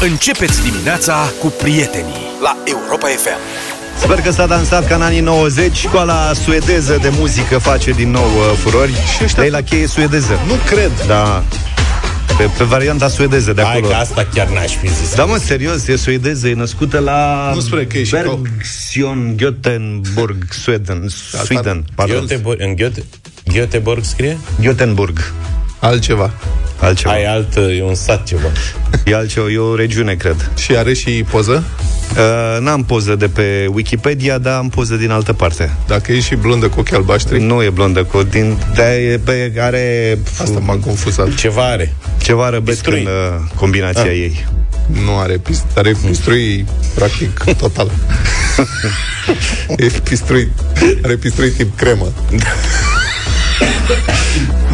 Începeți dimineața cu prietenii la Europa FM. Sper că s-a dansat ca în anii 90 Școala suedeză de muzică face din nou uh, furori Și ăștia- Ei la cheie suedeză Nu cred. Da, pe, pe varianta suedeză de Hai acolo că asta chiar n-aș fi zis. Da, mă, serios, e suedeză, e născută la Nu spune că e și ca- Bergsion, Göteborg, Sweden, Sweden, pardon, Göteborg, în Göte, Göteborg scrie? Göteborg, Altceva. Altceva. Ai alt, e un sat ceva. E altceva, e o regiune, cred. Și are și poză? Uh, n-am poză de pe Wikipedia, dar am poză din altă parte. Dacă e și blondă cu ochi albaștri? Nu e blondă, cu din, de e, pe, are Asta m-a confuzat. Ceva are. ceva răbesc Pistrui. în uh, combinația Ah. ei. Nu are pist- are pistrui practic total. e pistrui, are pistrui tip cremă.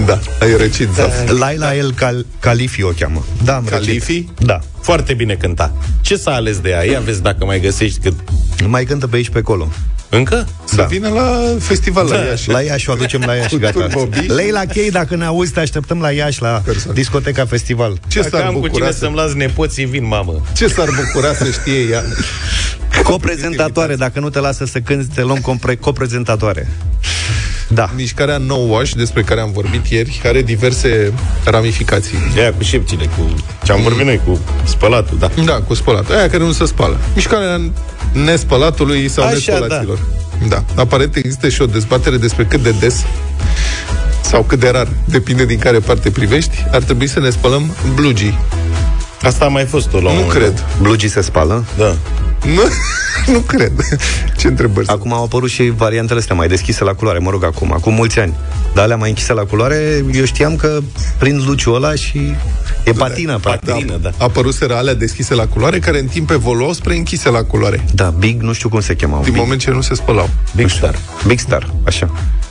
Da, ai răcit zaf. Laila El Cal- Califi o cheamă. Da, am răcit. Califi? Da. Foarte bine cânta. Ce s-a ales de ea? Ia vezi dacă mai găsești cât... Mai cântă pe aici pe acolo. Încă? Să Da. vină la festival la Da, Iași. La Iași o aducem la Iași, Cu gata. turbobici. Leila Chei, dacă ne auzi, te așteptăm la Iași, la Persoane. discoteca festival. Ce Dacă s-ar am cu bucura cine să... să-mi las nepoții, vin, mamă. Ce s-ar bucura să știe ea? Coprezentatoare, dacă nu te lasă să cânti, te luăm compre- coprezentatoare. Da. Mișcarea no wash, despre care am vorbit ieri, are diverse ramificații. Ea cu șepcile, cu ce am vorbit noi, cu spălatul, da. Da, cu spălat. Aia care nu se spală. Mișcarea nespălatului sau Așa, nespălaților. Da. Aparent există și o dezbatere despre cât de des sau cât de rar, depinde din care parte privești, ar trebui să ne spălăm blugii. Asta a mai fost-o la un Nu moment cred. dat. Blugii se spală. Da. Nu, nu cred. Ce întrebări? sunt? Acum au apărut și variantele astea mai deschise la culoare, mă rog, acum, acum mulți ani. Dar alea mai închise la culoare, eu știam că prind luciul ăla și e patină, practic. Patină, da. Apăruseră alea deschise la culoare, care în timp evoluau spre închise la culoare. Da, Big, nu știu cum se chemau. Din Big, moment ce nu se spălau. Big Star. Big Star, așa.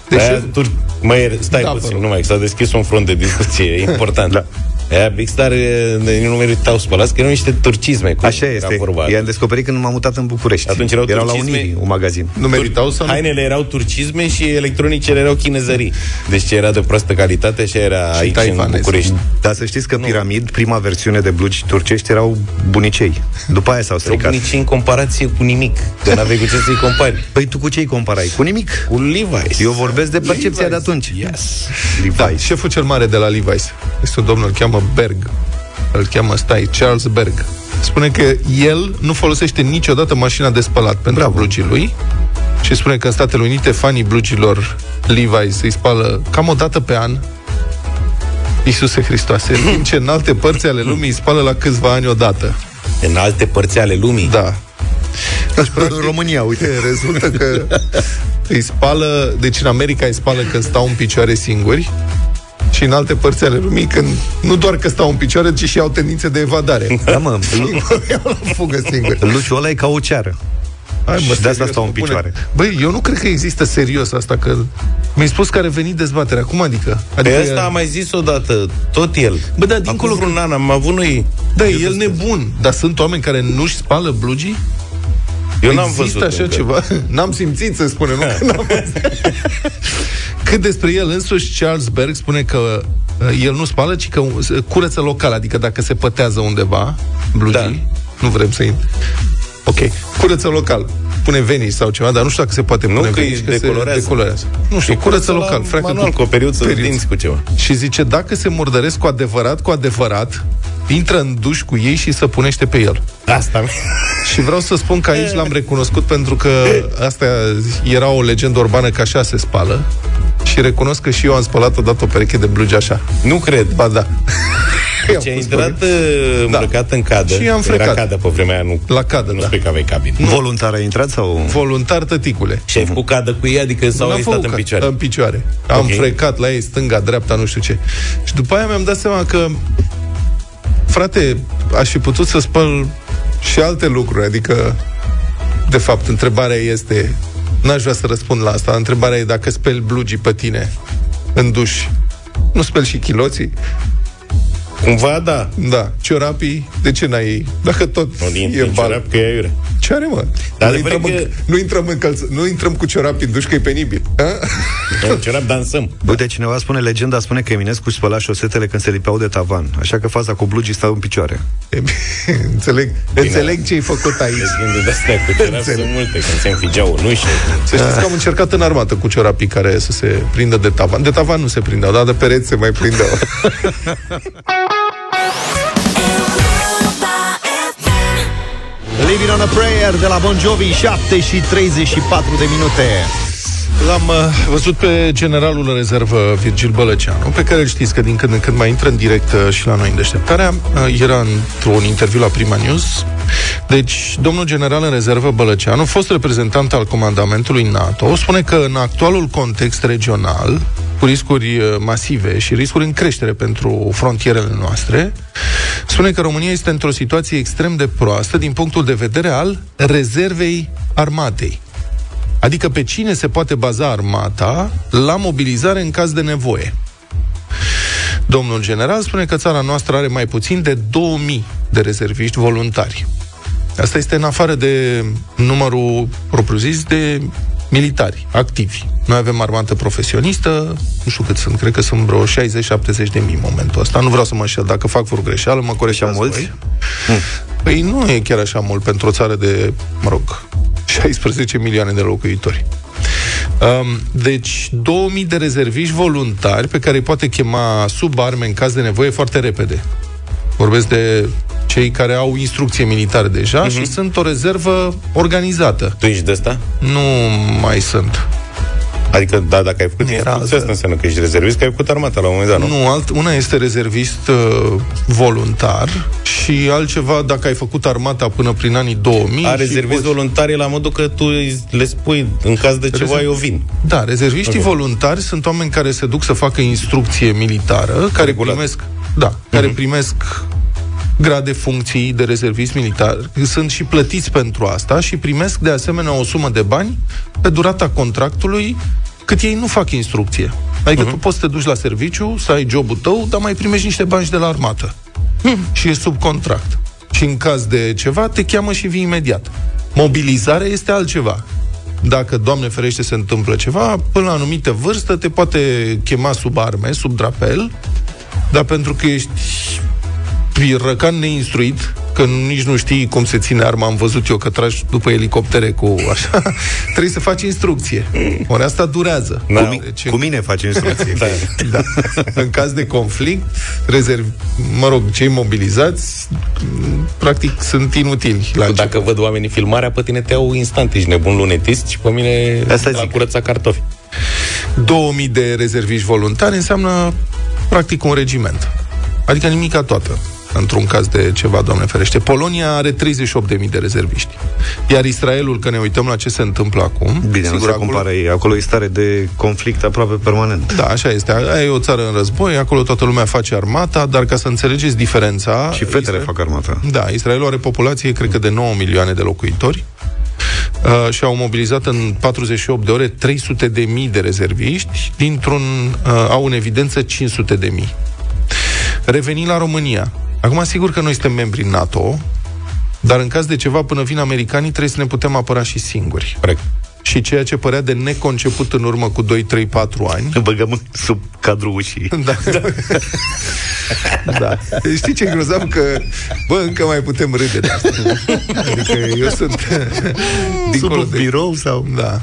Deci, Aia, tu, mă, stai Da, da, vă puțin, rog. numai, că s-a deschis un front de discuție, e important. Da. Aia, Big Star, e, nu meritau spălați, că erau niște turcisme. Cum Așa era este. Vorba. I-am descoperit când m-am mutat în București. Atunci erau erau la turcisme? Unirii, un magazin. nu meritau să nu... Hainele erau turcisme și electronicele erau chinezării. Deci ce era de proastă calitate, așa era aici taiwanez. în București. Dar să știți că Piramid, prima versiune de blugi turcești, erau bunicei. După aia s-au Erau stricat. nici în comparație cu nimic. Că n-aveai cu ce să-i compari. Păi tu cu ce îi comparai? Cu nimic. Cu Levi's. Eu vorbesc de percepția Levi's. de atunci. Yes. Da, Levi's. șeful cel mare de la Levi's este un domn, îl cheamă Berg. Îl cheamă, stai, Charles Berg. Spune că el nu folosește niciodată mașina de spălat pentru Bravo. blugii lui și spune că în Statele Unite fanii blugilor Levi's îi spală cam o dată pe an Iisuse Hristoase, în timp ce în alte părți ale lumii îi spală la câțiva ani odată. În alte părți ale lumii. Da. Deci, În România, uite. Rezultă că îi spală, deci în America îi spală când stau în picioare singuri și în alte părți ale lumii când nu doar că stau în picioare, ci și au tendințe de evadare. Da, mă, lu- Iau la fugă singuri. luciul ăla e ca o ceară. Hai, Și de asta serios, stau în mă, bune. picioare. Băi, eu nu cred că există serios asta, că mi-ai spus că a revenit dezbaterea. Cum adică? Pe Adică asta am mai zis odată, tot el. Bă, da, dincolo- Acum vreun an am avut noi... Da, e el nebun, dar sunt oameni care nu-și spală blugii? Eu n-am Există văzut așa încă. ceva? N-am simțit, să spune, nu că n-am văzut. Cât despre el însuși, Charles Berg spune că uh, el nu spală, ci că uh, curăță local, adică dacă se pătează undeva, blugii, Da. nu vrem să int. Ok, curăță local. Pune venici sau ceva, dar nu știu dacă se poate Nu, pune că îi venici, că decolorează. se decolorează. Nu știu, Și curăță la local. freacă Manual, cu o periuță de periuță. dinți cu ceva. Și zice, dacă se murdăresc cu adevărat, cu adevărat, intră în duș cu ei și să punește pe el. Asta Și vreau să spun că aici l-am recunoscut pentru că asta era o legendă urbană că așa se spală. Și recunosc că și eu am spălat odată o pereche de blugi așa. Nu cred. Ba da. Deci ai intrat uh, îmbrăcat în cadă. Și am frecat. Era cadă pe vremea aia, nu, La cadă, nu da. spui că aveai cabin. Voluntar ai intrat sau... Voluntar tăticule. Și ai făcut cadă cu ei, adică sau N-am ai stat făcut în ca- picioare? În picioare. Am Ok. frecat la ei stânga, dreapta, nu știu ce. Și după aia mi-am dat seama că frate, aș fi putut să spăl și alte lucruri, adică de fapt, întrebarea este n-aș vrea să răspund la asta. Întrebarea e dacă speli blugii pe tine în duș, nu speli și chiloții? Cumva, da. Da, ciorapii, de ce n-ai... Dacă tot Nu din e bal... ciorap, că e aiure. Ce are, mă? Dar nu, adevărul intrăm că- în, nu, intrăm în călță, nu intrăm cu ciorapii în duș, că e penibil. A? În ciorap dansăm. Uite, cineva spune, legenda spune că Eminescu își spăla șosetele când se lipeau de tavan, așa că faza cu blugii stau în picioare. E bine, înțeleg, înțeleg ce ai făcut aici. Legende de-astea cu ciorap Înțeleg. sunt multe, când se înfigeau nu și Să știți că am încercat în armată cu ciorapii care să se prindă de tavan. De tavan nu se prindeau, dar de pereți se mai prindeau. Living on a Prayer de la Bon Jovi, 7 și 34 de minute. L-am uh, văzut pe generalul în rezervă Virgil Bălăceanu, pe care îl știți că din când în când mai intră în direct uh, și la noi în deșteptarea. Uh, Era într-un interviu la Prima News. Deci, domnul general în rezervă Bălăceanu, fost reprezentant al comandamentului NATO, spune că în actualul context regional, cu riscuri uh, masive și riscuri în creștere pentru frontierele noastre, spune că România este într-o situație extrem de proastă din punctul de vedere al rezervei armatei. Adică pe cine se poate baza armata la mobilizare în caz de nevoie. Domnul general spune că țara noastră are mai puțin de 2000 de rezerviști voluntari. Asta este în afară de numărul propriu-zis de militari activi. Noi avem armată profesionistă, nu știu cât sunt, cred că sunt vreo 60-70 de mii în momentul ăsta. Nu vreau să mă înșel, dacă fac vreo greșeală, mă corectează mulți? voi. Păi nu e chiar așa mult pentru o țară de, mă rog, 16 milioane de locuitori. Um, deci, 2000 de rezerviști voluntari pe care îi poate chema sub arme în caz de nevoie foarte repede. Vorbesc de cei care au instrucție militară deja uh-huh. și sunt o rezervă organizată. Tu ești de asta? Nu mai sunt. Adică, da, dacă ai făcut Era instrucția altă- asta înseamnă că ești rezervist, că ai făcut armata la un moment dat, nu? Nu, alt, una este rezervist uh, voluntar și altceva dacă ai făcut armata până prin anii 2000. A și rezervist poți- voluntari la modul că tu le spui, în caz de ceva, Rezerv- eu vin. Da, rezerviștii okay. voluntari sunt oameni care se duc să facă instrucție militară, care Regulat. primesc, da, care primesc grade funcții de rezervist militar, sunt și plătiți pentru asta și primesc de asemenea o sumă de bani pe durata contractului cât ei nu fac instrucție. Adică uh-huh. tu poți să te duci la serviciu, să ai jobul tău, dar mai primești niște bani și de la armată. Și e sub contract. Și în caz de ceva, te cheamă și vii imediat. Mobilizarea este altceva dacă, Doamne ferește, se întâmplă ceva, până la anumită vârstă te poate chema sub arme, sub drapel, dar pentru că ești răcan neinstruit, că nici nu știi cum se ține arma, am văzut eu că tragi după elicoptere cu așa, trebuie să faci instrucție. Ori asta durează. Da. Cu, mi- Deci, cu mine faci instrucție. Da. da. în caz de conflict, rezerv, mă rog, cei mobilizați, m, practic, sunt inutili la început. Dacă văd oamenii filmarea, pe tine te iau instant, ești nebun lunetist și pe mine Asta la zic. curăța cartofi. 2000 de rezerviști voluntari înseamnă practic un regiment. Adică nimica toată într-un caz de ceva, Doamne ferește. Polonia are 38.000 de rezerviști. Iar Israelul, că ne uităm la ce se întâmplă acum... Bine, nu se acolo- compară ei. Acolo e stare de conflict aproape permanent. Da, așa este. Aia e o țară în război, acolo toată lumea face armata, dar ca să înțelegeți diferența... Și fetele Israel- fac armata. Da, Israelul are populație, cred că de 9 milioane de locuitori uh, și au mobilizat în 48 de ore 300 de mii de rezerviști, dintr-un, uh, au în evidență 500 de mii. Revenind la România. Acum, sigur că noi suntem membri NATO, dar în caz de ceva, până vin americanii, trebuie să ne putem apăra și singuri. Corect. Și ceea ce părea de neconceput în urmă cu 2, 3, 4 ani, Ne băgăm sub cadrul ușii. da. da. Știi ce e grozav? Că, bă, încă mai putem râde de asta. Adică eu sunt Sub dincolo un de... birou sau... Da.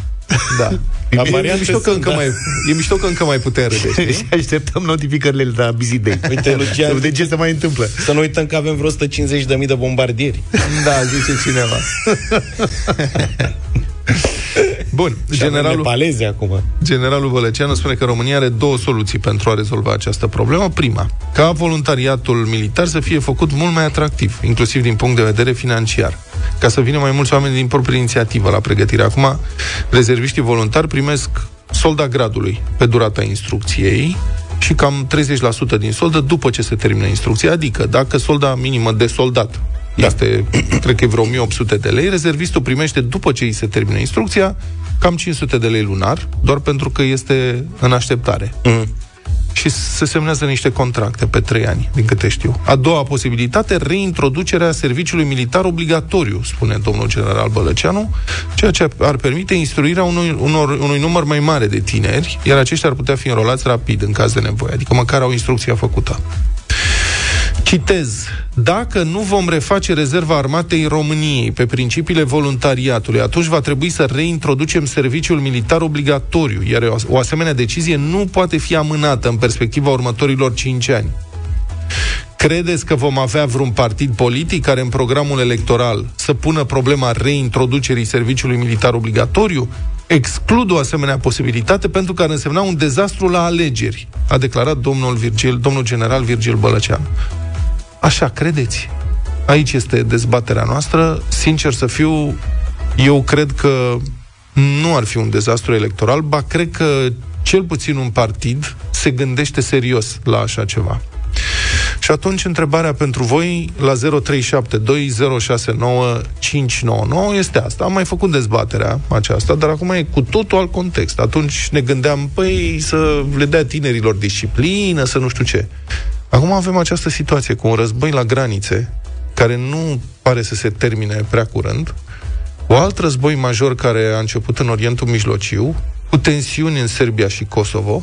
Da. La E, e, variante mișto că sunt, încă da. mai, e mișto că încă mai putem râde, Și știi? așteptăm notificările de la Busy Day. Uite, Lucian- Să vedem ce se mai întâmplă. Să nu uităm că avem vreo 150.000 de bombardieri. Da, zice cineva. Bun, Și avem generalul, nepaleze acum. generalul Vălăceanu spune că România are două soluții pentru a rezolva această problemă. Prima, ca voluntariatul militar să fie făcut mult mai atractiv, inclusiv din punct de vedere financiar, ca să vină mai mulți oameni din proprie inițiativă la pregătire. Acum, rezerviștii voluntari primesc solda gradului pe durata instrucției și cam 30% din soldă după ce se termină instrucția, adică dacă solda minimă de soldat Da. este, cred că e vreo 1800 de lei, rezervistul primește după ce îi se termină instrucția cam 500 de lei lunar, doar pentru că este în așteptare. Mhm. Și se semnează niște contracte pe trei ani, din câte știu. A doua posibilitate, reintroducerea serviciului militar obligatoriu, spune domnul general Bălăceanu, ceea ce ar permite instruirea unui, unor, unui număr mai mare de tineri, iar aceștia ar putea fi înrolați rapid în caz de nevoie, adică măcar au instrucția făcută. Citez, dacă nu vom reface rezerva armatei României pe principiile voluntariatului, atunci va trebui să reintroducem serviciul militar obligatoriu, iar o asemenea decizie nu poate fi amânată în perspectiva următorilor 5 ani. Credeți că vom avea vreun partid politic care în programul electoral să pună problema reintroducerii serviciului militar obligatoriu? Exclud o asemenea posibilitate pentru că ar însemna un dezastru la alegeri, a declarat domnul, Virgil, domnul general Virgil Bălăcean. Așa credeți? Aici este dezbaterea noastră. Sincer să fiu, eu cred că nu ar fi un dezastru electoral, ba cred că cel puțin un partid se gândește serios la așa ceva. Și atunci întrebarea pentru voi la 0372069599 este asta. Am mai făcut dezbaterea aceasta, dar acum e cu totul alt context. Atunci ne gândeam, păi, să le dea tinerilor disciplină, să nu știu ce. Acum avem această situație cu un război la granițe, care nu pare să se termine prea curând, o alt război major care a început în Orientul Mijlociu, cu tensiuni în Serbia și Kosovo.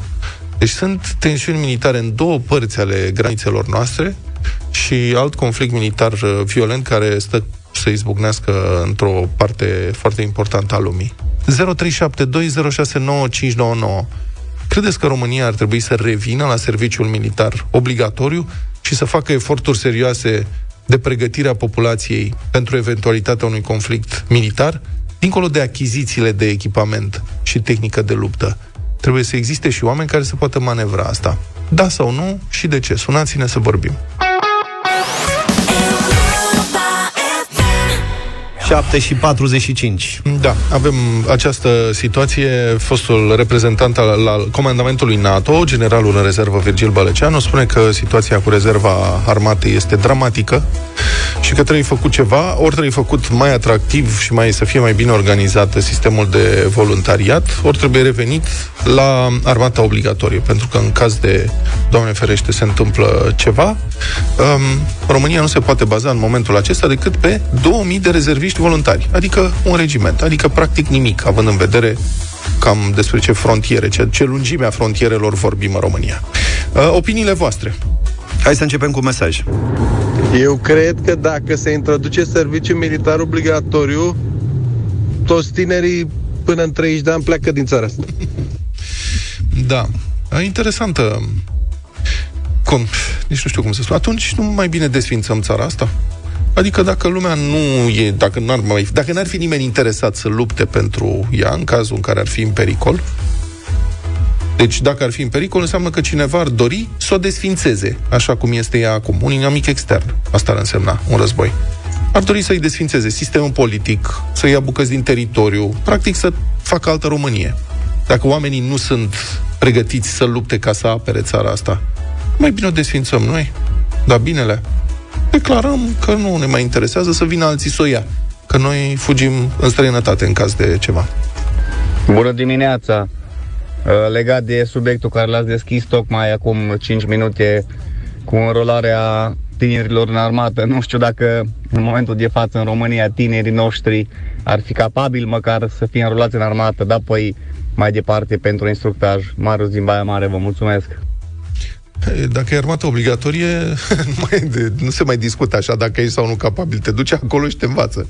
Deci sunt tensiuni militare în două părți ale granițelor noastre și alt conflict militar uh, violent care stă să izbucnească într-o parte foarte importantă a lumii. 0372069599 Credeți că România ar trebui să revină la serviciul militar obligatoriu și să facă eforturi serioase de pregătire a populației pentru eventualitatea unui conflict militar, dincolo de achizițiile de echipament și tehnică de luptă? Trebuie să existe și oameni care să poată manevra asta. Da sau nu și de ce? Sunați-ne să vorbim. 7 și 45. Da, avem această situație. Fostul reprezentant al, al comandamentului NATO, generalul în rezervă Virgil Bălăceanu, spune că situația cu rezerva armatei este dramatică și că trebuie făcut ceva, ori trebuie făcut mai atractiv și mai să fie mai bine organizat sistemul de voluntariat, ori trebuie revenit la armata obligatorie, pentru că în caz de, Doamne ferește, se întâmplă ceva, um, România nu se poate baza în momentul acesta decât pe 2000 de rezerviști voluntari, adică un regiment, adică practic nimic, având în vedere cam despre ce frontiere, ce, ce lungime a frontierelor vorbim în România. Uh, opiniile voastre. Hai să începem cu mesaj. Eu cred că dacă se introduce serviciu militar obligatoriu, toți tinerii până în 30 de ani pleacă din țara asta. Da. Interesantă. Cum? Nici nu știu cum să spun. Atunci nu mai bine desfințăm țara asta? Adică dacă lumea nu e, dacă n-ar, mai, dacă n-ar fi nimeni interesat să lupte pentru ea, în cazul în care ar fi în pericol, deci dacă ar fi în pericol, înseamnă că cineva ar dori să o desfințeze, așa cum este ea acum, un inamic extern. Asta ar însemna un război. Ar dori să-i desfințeze sistemul politic, să ia bucăți din teritoriu, practic să facă altă Românie. Dacă oamenii nu sunt pregătiți să lupte ca să apere țara asta, mai bine o desfințăm noi. Dar binele, declarăm că nu ne mai interesează să vină alții să o ia. Că noi fugim în străinătate în caz de ceva. Bună dimineața! Uh, legat de subiectul care l-ați deschis tocmai acum 5 minute cu înrolarea tinerilor în armată. Nu știu dacă în momentul de față în România tinerii noștri ar fi capabili măcar să fie înrolați în armată, dar apoi mai departe pentru instructaj. Marius din Baia Mare, vă mulțumesc! Dacă e armată obligatorie, nu, mai de, nu se mai discută așa dacă ești sau nu capabil. Te duci acolo și te învață.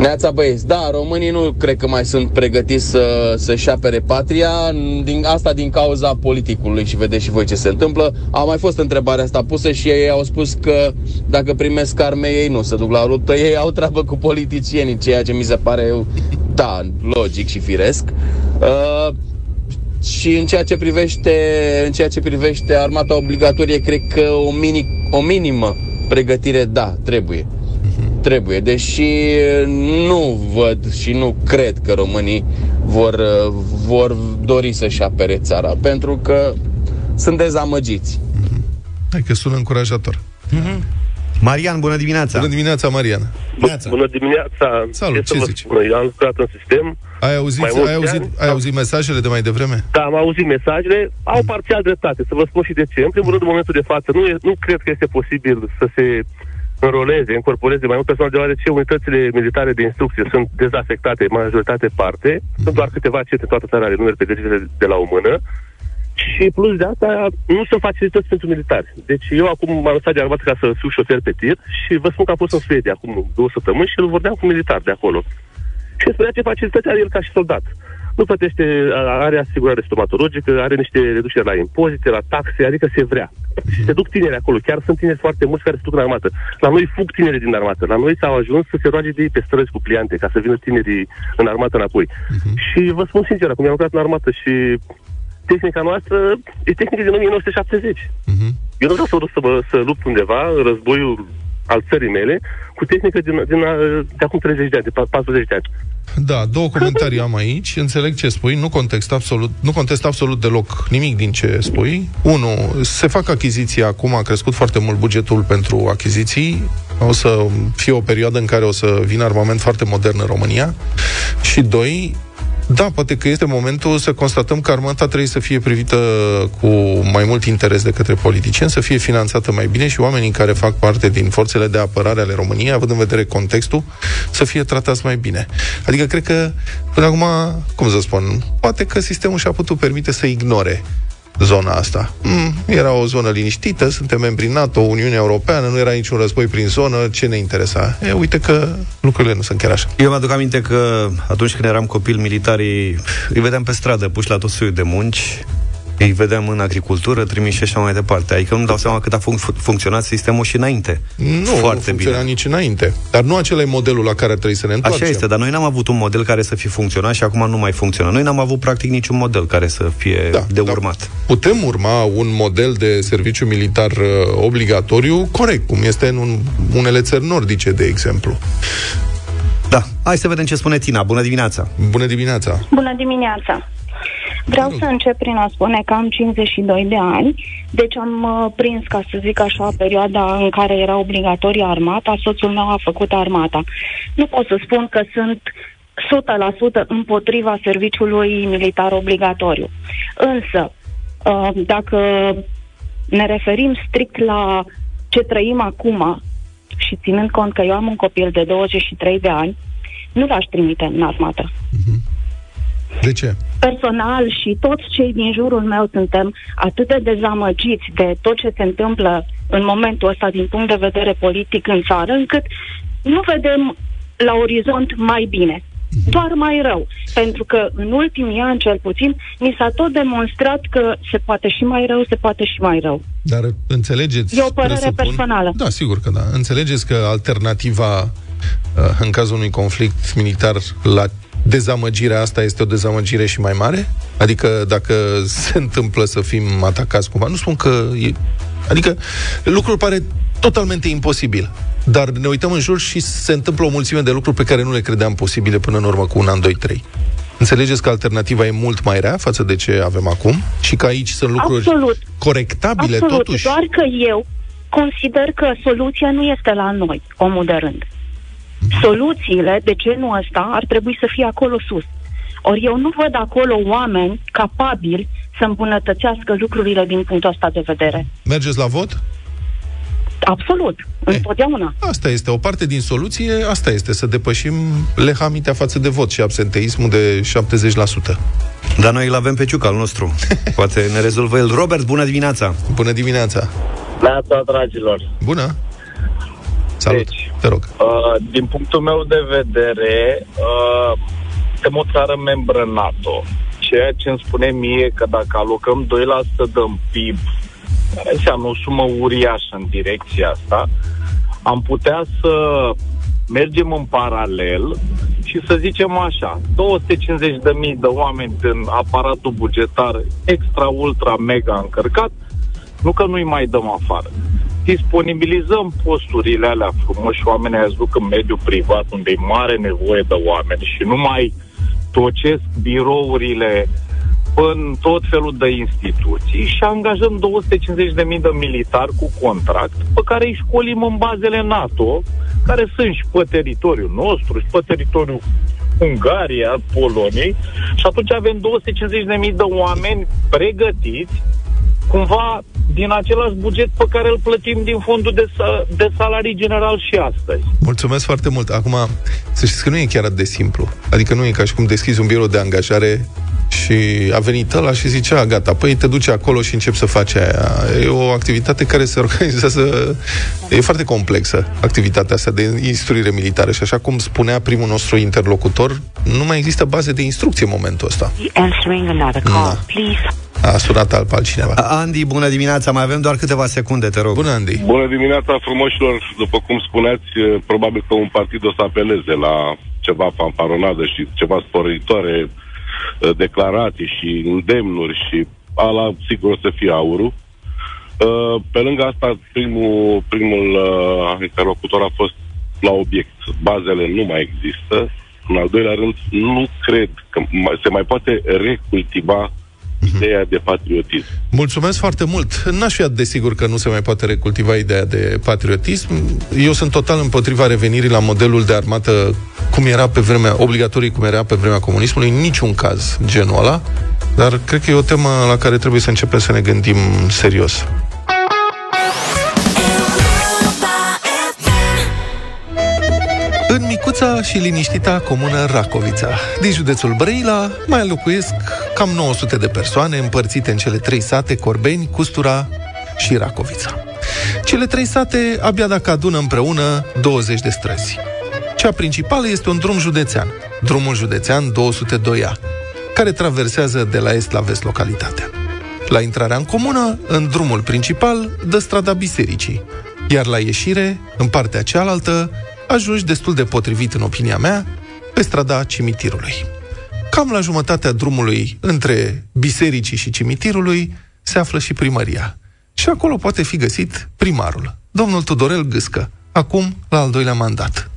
Neața băieți, da, românii nu cred că mai sunt pregătiți să, să-și apere patria, din, asta din cauza politicului și vedeți și voi ce se întâmplă. A mai fost întrebarea asta pusă și ei au spus că dacă primesc arme ei nu se duc la luptă, ei au treabă cu politicienii, ceea ce mi se pare, da, logic și firesc. Uh, și în ceea ce privește, în ceea ce privește armata obligatorie, cred că o, mini, o minimă pregătire, da, trebuie. Trebuie, deși nu văd și nu cred că românii vor, vor dori să-și apere țara, pentru că sunt dezamăgiți. Hai că sună încurajator. Mm-hmm. Marian, bună dimineața! Bună dimineața, Marian! Bună dimineața! Salut, ce să vă zici? spun? Eu am lucrat în sistem. Ai auzit, Mai mulți ai auzit, ani, ai am- auzit mesajele de mai devreme? Da, am auzit mesajele, au parțial dreptate, să vă spun și de ce. În primul rând, în momentul de față, nu, e, nu cred că este posibil să se înroleze, încorporeze mai mult personal, deoarece unitățile militare de instrucție sunt dezafectate, în majoritate parte, sunt doar câteva cete în toată țara, are numeri pe degetele de la o mână, și plus de asta, nu sunt facilități pentru militari. Deci eu acum m-am lăsat de armată ca să fiu șofer pe tir și vă spun că am fost în Suedia acum două săptămâni și îl vorbeam cu militari de acolo. Și îmi spunea ce facilități are el ca și soldat. Nu plătește, are asigurare stomatologică, are niște reduceri la impozite, la taxe, adică se vrea. Și se duc tineri acolo, chiar sunt tineri foarte mulți care se duc în armată. La noi fug tineri din armată, la noi s-au ajuns să se roage de ei pe străzi cu pliante, ca să vină tinerii în armată înapoi. Și vă spun sincer, acum am lucrat în armată și tehnica noastră e tehnică din 1970. Eu nu vreau să, să, mă, să lupt undeva în războiul al țării mele cu tehnică din, din, de acum 30 de ani, de 40 de ani. Da, două comentarii am aici. Înțeleg ce spui, nu contest absolut, nu contest absolut deloc nimic din ce spui. Unu, se fac achiziții acum, a crescut foarte mult bugetul pentru achiziții. O să fie o perioadă în care o să vină armament foarte modern în România. Și doi, da, poate că este momentul să constatăm că armata trebuie să fie privită cu mai mult interes de către politicieni, să fie finanțată mai bine și oamenii care fac parte din forțele de apărare ale României, având în vedere contextul, să fie tratați mai bine. Adică cred că, până acum, cum să spun, poate că sistemul și-a putut permite să ignore zona asta. Mm, era o zonă liniștită, suntem membri NATO, Uniunea Europeană, nu era niciun război prin zonă, ce ne interesa? E, uite că lucrurile nu sunt chiar așa. Eu mi-aduc aminte că atunci când eram copil, militarii îi vedeam pe stradă, puși la tot soiul de munci, îi vedeam în agricultură, trimiși și așa mai departe. Adică nu-mi dau seama cât a func- funcționat sistemul și înainte. Nu, Foarte nu funcționa bine. nici înainte. Dar nu acela e modelul la care trebuie să ne întoarcem. Așa este, dar noi n-am avut un model care să fi funcționat și acum nu mai funcționează. Noi n-am avut practic niciun model care să fie Da, de da. urmat. Putem urma un model de serviciu militar uh, obligatoriu corect, cum este în un, unele țări nordice, de exemplu. Da, hai să vedem ce spune Tina. Bună dimineața! Bună dimineața! Bună dimineața! Vreau să încep prin a spune că am 52 de ani, deci am uh, prins, ca să zic așa, perioada în care era obligatorie armata, soțul meu a făcut armata. Nu pot să spun că sunt 100% împotriva serviciului militar obligatoriu. Însă, uh, dacă ne referim strict la ce trăim acum și ținând cont că eu am un copil de 23 de ani, nu l-aș trimite în armată De ce? personal și toți cei din jurul meu suntem atât de dezamăgiți de tot ce se întâmplă în momentul ăsta din punct de vedere politic în țară, încât nu vedem la orizont mai bine. Doar mai rău. Pentru că în ultimii ani, cel puțin, mi s-a tot demonstrat că se poate și mai rău, se poate și mai rău. Dar înțelegeți... E o părere presupun- personală. Da, sigur că da. Înțelegeți că alternativa uh, în cazul unui conflict militar la dezamăgirea asta este o dezamăgire și mai mare? Adică dacă se întâmplă să fim atacați cumva, nu spun că e... Adică lucrul pare totalmente imposibil. Dar ne uităm în jur și se întâmplă o mulțime de lucruri pe care nu le credeam posibile până în urmă cu un an, doi, trei. Înțelegeți că alternativa e mult mai rea față de ce avem acum și că aici sunt lucruri Absolut. corectabile Absolut, totuși? doar că eu consider că soluția nu este la noi, omul de rând. Soluțiile de genul ăsta ar trebui să fie acolo sus. Ori eu nu văd acolo oameni capabili să îmbunătățească lucrurile din punctul ăsta de vedere. Mergeți la vot? Absolut, întotdeauna. Asta este o parte din soluție, asta este să depășim lehamitea față de vot și absenteismul de 70%. Dar noi îl avem pe ciuc al nostru. Poate ne rezolvă el. Robert, bună dimineața! Bună dimineața! Neața, dragilor. Bună! Salut! Deci, Te rog. Uh, din punctul meu de vedere, uh, suntem o țară membră NATO. Ceea ce îmi spune mie că dacă alocăm 2% din PIB, care înseamnă o sumă uriașă în direcția asta, am putea să mergem în paralel și să zicem așa, 250.000 de oameni din aparatul bugetar extra, ultra, mega încărcat, nu că nu-i mai dăm afară. Disponibilizăm posturile alea frumoși, oamenii aia se duc în mediul privat, unde e mare nevoie de oameni și nu mai tocesc birourile în tot felul de instituții și angajăm 250.000 de militari cu contract pe care îi școlim în bazele NATO, care sunt și pe teritoriul nostru, și pe teritoriul Ungaria, Poloniei. Și atunci avem 250.000 de oameni pregătiți cumva din același buget pe care îl plătim din fondul de, sa- de salarii general și astăzi. Mulțumesc foarte mult. Acum, să știți că nu e chiar atât de simplu. Adică nu e ca și cum deschizi un birou de angajare și a venit ăla și zicea, gata, păi te duci acolo și începi să faci aia. E o activitate care se organizează, e foarte complexă, activitatea asta de instruire militară. Și așa cum spunea primul nostru interlocutor, nu mai există baze de instrucție în momentul ăsta. Da. A sunat alt altcineva. Andy, bună dimineața, mai avem doar câteva secunde, te rog. Bună, Andy. Bună dimineața, frumoșilor! După cum spuneați, eh, probabil că un partid o să apeleze la ceva fanfaronadă și ceva sporitoare, eh, declarații și îndemnuri și ala, sigur, o să fie aurul. Eh, Pe lângă asta, primul, primul uh, interlocutor a fost la obiect. Bazele nu mai există. În al doilea rând, nu cred că mai- se mai poate recultiva ideea de patriotism. Mulțumesc foarte mult. N-aș fi atât de sigur că nu se mai poate recultiva ideea de patriotism. Eu sunt total împotriva revenirii la modelul de armată cum era pe vremea, obligatorii cum era pe vremea comunismului, în niciun caz genul ăla, dar cred că e o temă la care trebuie să începem să ne gândim serios. Micuța și liniștita comună Racovița, din județul Brăila, mai locuiesc cam 900 de persoane împărțite în cele trei sate, Corbeni, Custura și Racovița. Cele trei sate abia dacă adună împreună 20 de străzi. Cea principală este un drum județean, drumul județean 202A, care traversează de la est la vest localitatea. La intrarea în comună, în drumul principal, dă strada bisericii, iar la ieșire, în partea cealaltă, ajungi destul de potrivit, în opinia mea, pe strada cimitirului. Cam la jumătatea drumului între bisericii și cimitirului se află și primăria. Și acolo poate fi găsit primarul, domnul Tudorel Gâscă, acum la al doilea mandat.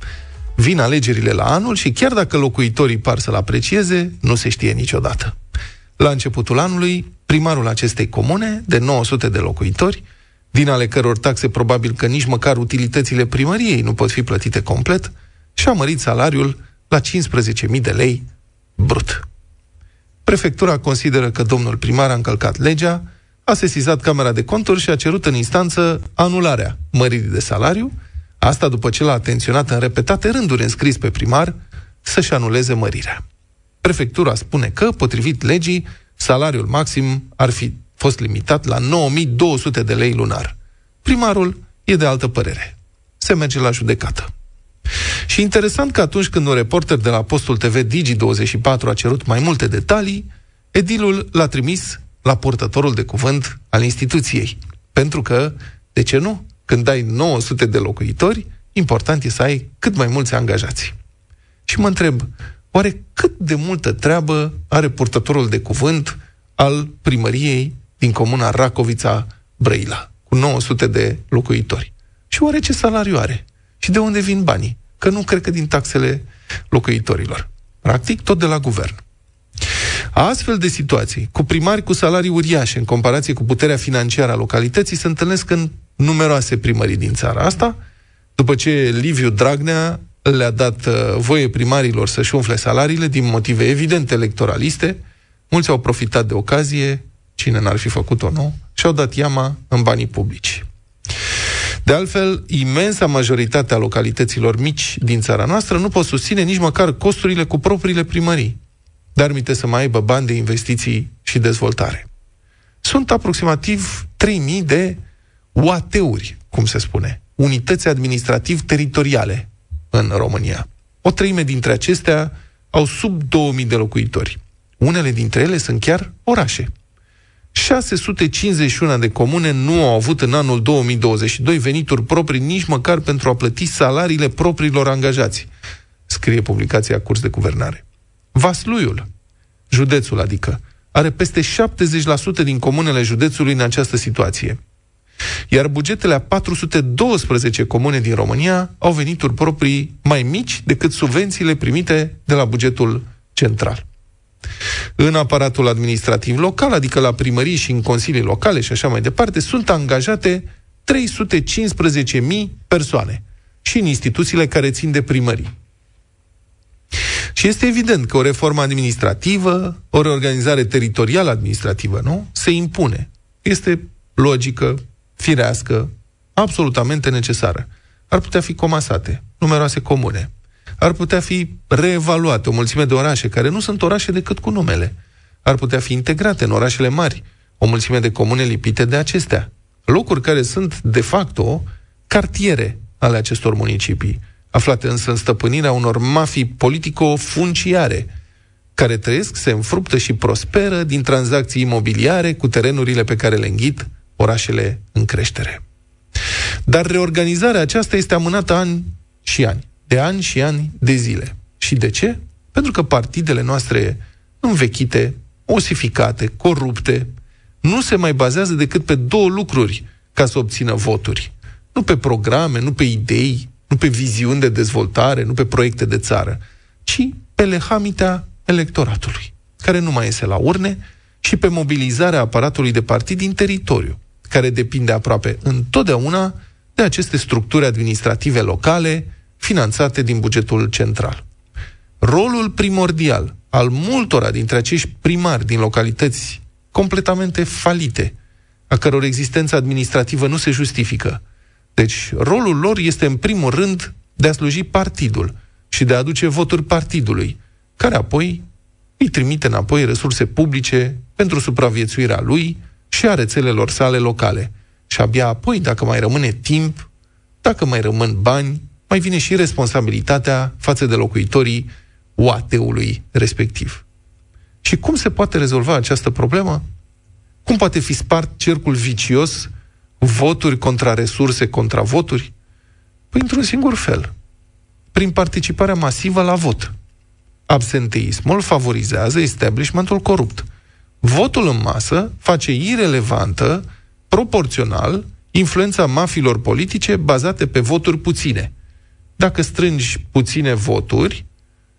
Vin alegerile la anul și chiar dacă locuitorii par să-l aprecieze, nu se știe niciodată. La începutul anului, primarul acestei comune, de 900 de locuitori, din ale căror taxe probabil că nici măcar utilitățile primăriei nu pot fi plătite complet, și-a mărit salariul la 15.000 de lei brut. Prefectura consideră că domnul primar a încălcat legea, a sesizat Camera de Conturi și a cerut în instanță anularea măririi de salariu, asta după ce l-a atenționat în repetate rânduri înscris pe primar să-și anuleze mărirea. Prefectura spune că, potrivit legii, salariul maxim ar fi fost limitat la 9200 de lei lunar. Primarul e de altă părere. Se merge la judecată. Și interesant că atunci când un reporter de la postul TV Digi24 a cerut mai multe detalii, edilul l-a trimis la purtătorul de cuvânt al instituției. Pentru că, de ce nu? Când ai 900 de locuitori, important e să ai cât mai mulți angajați. Și mă întreb, oare cât de multă treabă are purtătorul de cuvânt al primăriei din comuna Racovița Brăila, cu 900 de locuitori? Și oare ce salariu are? Și de unde vin banii? Că nu cred că din taxele locuitorilor. Practic, tot de la guvern. Astfel de situații, cu primari cu salarii uriașe în comparație cu puterea financiară a localității, se întâlnesc în numeroase primării din țara asta, după ce Liviu Dragnea le-a dat uh, voie primarilor să-și umfle salariile din motive evident electoraliste, mulți au profitat de ocazie, cine n-ar fi făcut-o, nu? Și-au dat iama în banii publici. De altfel, imensa majoritate a localităților mici din țara noastră nu pot susține nici măcar costurile cu propriile primării, dar minte să mai aibă bani de investiții și dezvoltare. Sunt aproximativ 3000 de UAT-uri, cum se spune, unități administrativ-teritoriale în România. O treime dintre acestea au sub 2000 de locuitori. Unele dintre ele sunt chiar orașe. 651 de comune nu au avut în anul 2022 venituri proprii nici măcar pentru a plăti salariile propriilor angajați, scrie publicația Curs de Guvernare. Vasluiul, județul adică, are peste 70% din comunele județului în această situație. Iar bugetele a 412 comune din România au venituri proprii mai mici decât subvențiile primite de la bugetul central. În aparatul administrativ local, adică la primării și în consilii locale și așa mai departe, sunt angajate 315.000 persoane și în instituțiile care țin de primării. Și este evident că o reformă administrativă, o reorganizare teritorială administrativă, nu? Se impune. Este logică, firească, absolutamente necesară. Ar putea fi comasate numeroase comune. Ar putea fi reevaluate o mulțime de orașe, care nu sunt orașe decât cu numele. Ar putea fi integrate în orașele mari, o mulțime de comune lipite de acestea. Locuri care sunt, de facto, cartiere ale acestor municipii, aflate însă în stăpânirea unor mafii politico-funciare, care trăiesc, se înfruptă și prosperă din tranzacții imobiliare cu terenurile pe care le înghit orașele în creștere. Dar reorganizarea aceasta este amânată ani și ani, de ani și ani de zile. Și de ce? Pentru că partidele noastre învechite, osificate, corupte, nu se mai bazează decât pe două lucruri ca să obțină voturi. Nu pe programe, nu pe idei, nu pe viziuni de dezvoltare, nu pe proiecte de țară, ci pe lehamita electoratului, care nu mai iese la urne, și pe mobilizarea aparatului de partid din teritoriu, care depinde aproape întotdeauna de aceste structuri administrative locale finanțate din bugetul central. Rolul primordial al multora dintre acești primari din localități completamente falite, a căror existență administrativă nu se justifică. Deci, rolul lor este în primul rând de a sluji partidul și de a aduce voturi partidului, care apoi îi trimite înapoi resurse publice pentru supraviețuirea lui și a rețelelor sale locale. Și abia apoi, dacă mai rămâne timp, dacă mai rămân bani, mai vine și responsabilitatea față de locuitorii UAT-ului respectiv. Și cum se poate rezolva această problemă? Cum poate fi spart cercul vicios, voturi contra resurse contra voturi? Păi într-un singur fel. Prin participarea masivă la vot. Absenteismul favorizează establishmentul corupt. Votul în masă face irelevantă, proporțional, influența mafilor politice bazate pe voturi puține. Dacă strângi puține voturi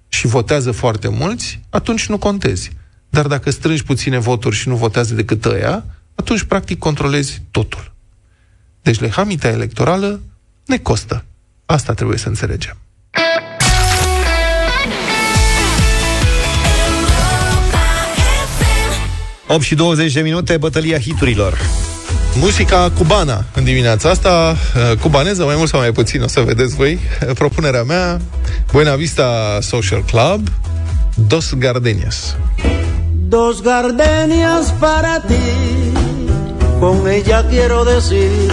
și votează foarte mulți, atunci nu contezi. Dar dacă strângi puține voturi și nu votează decât ăia, atunci practic controlezi totul. Deci lehamita electorală ne costă. Asta trebuie să înțelegem. 8 și 20 de minute, bătălia hiturilor. Muzica cubana în dimineața asta, uh, cubaneză, mai mult sau mai puțin, o să vedeți voi. Uh, propunerea mea, Buena Vista Social Club, Dos Gardenias. Dos gardenias para ti, con ella quiero decir,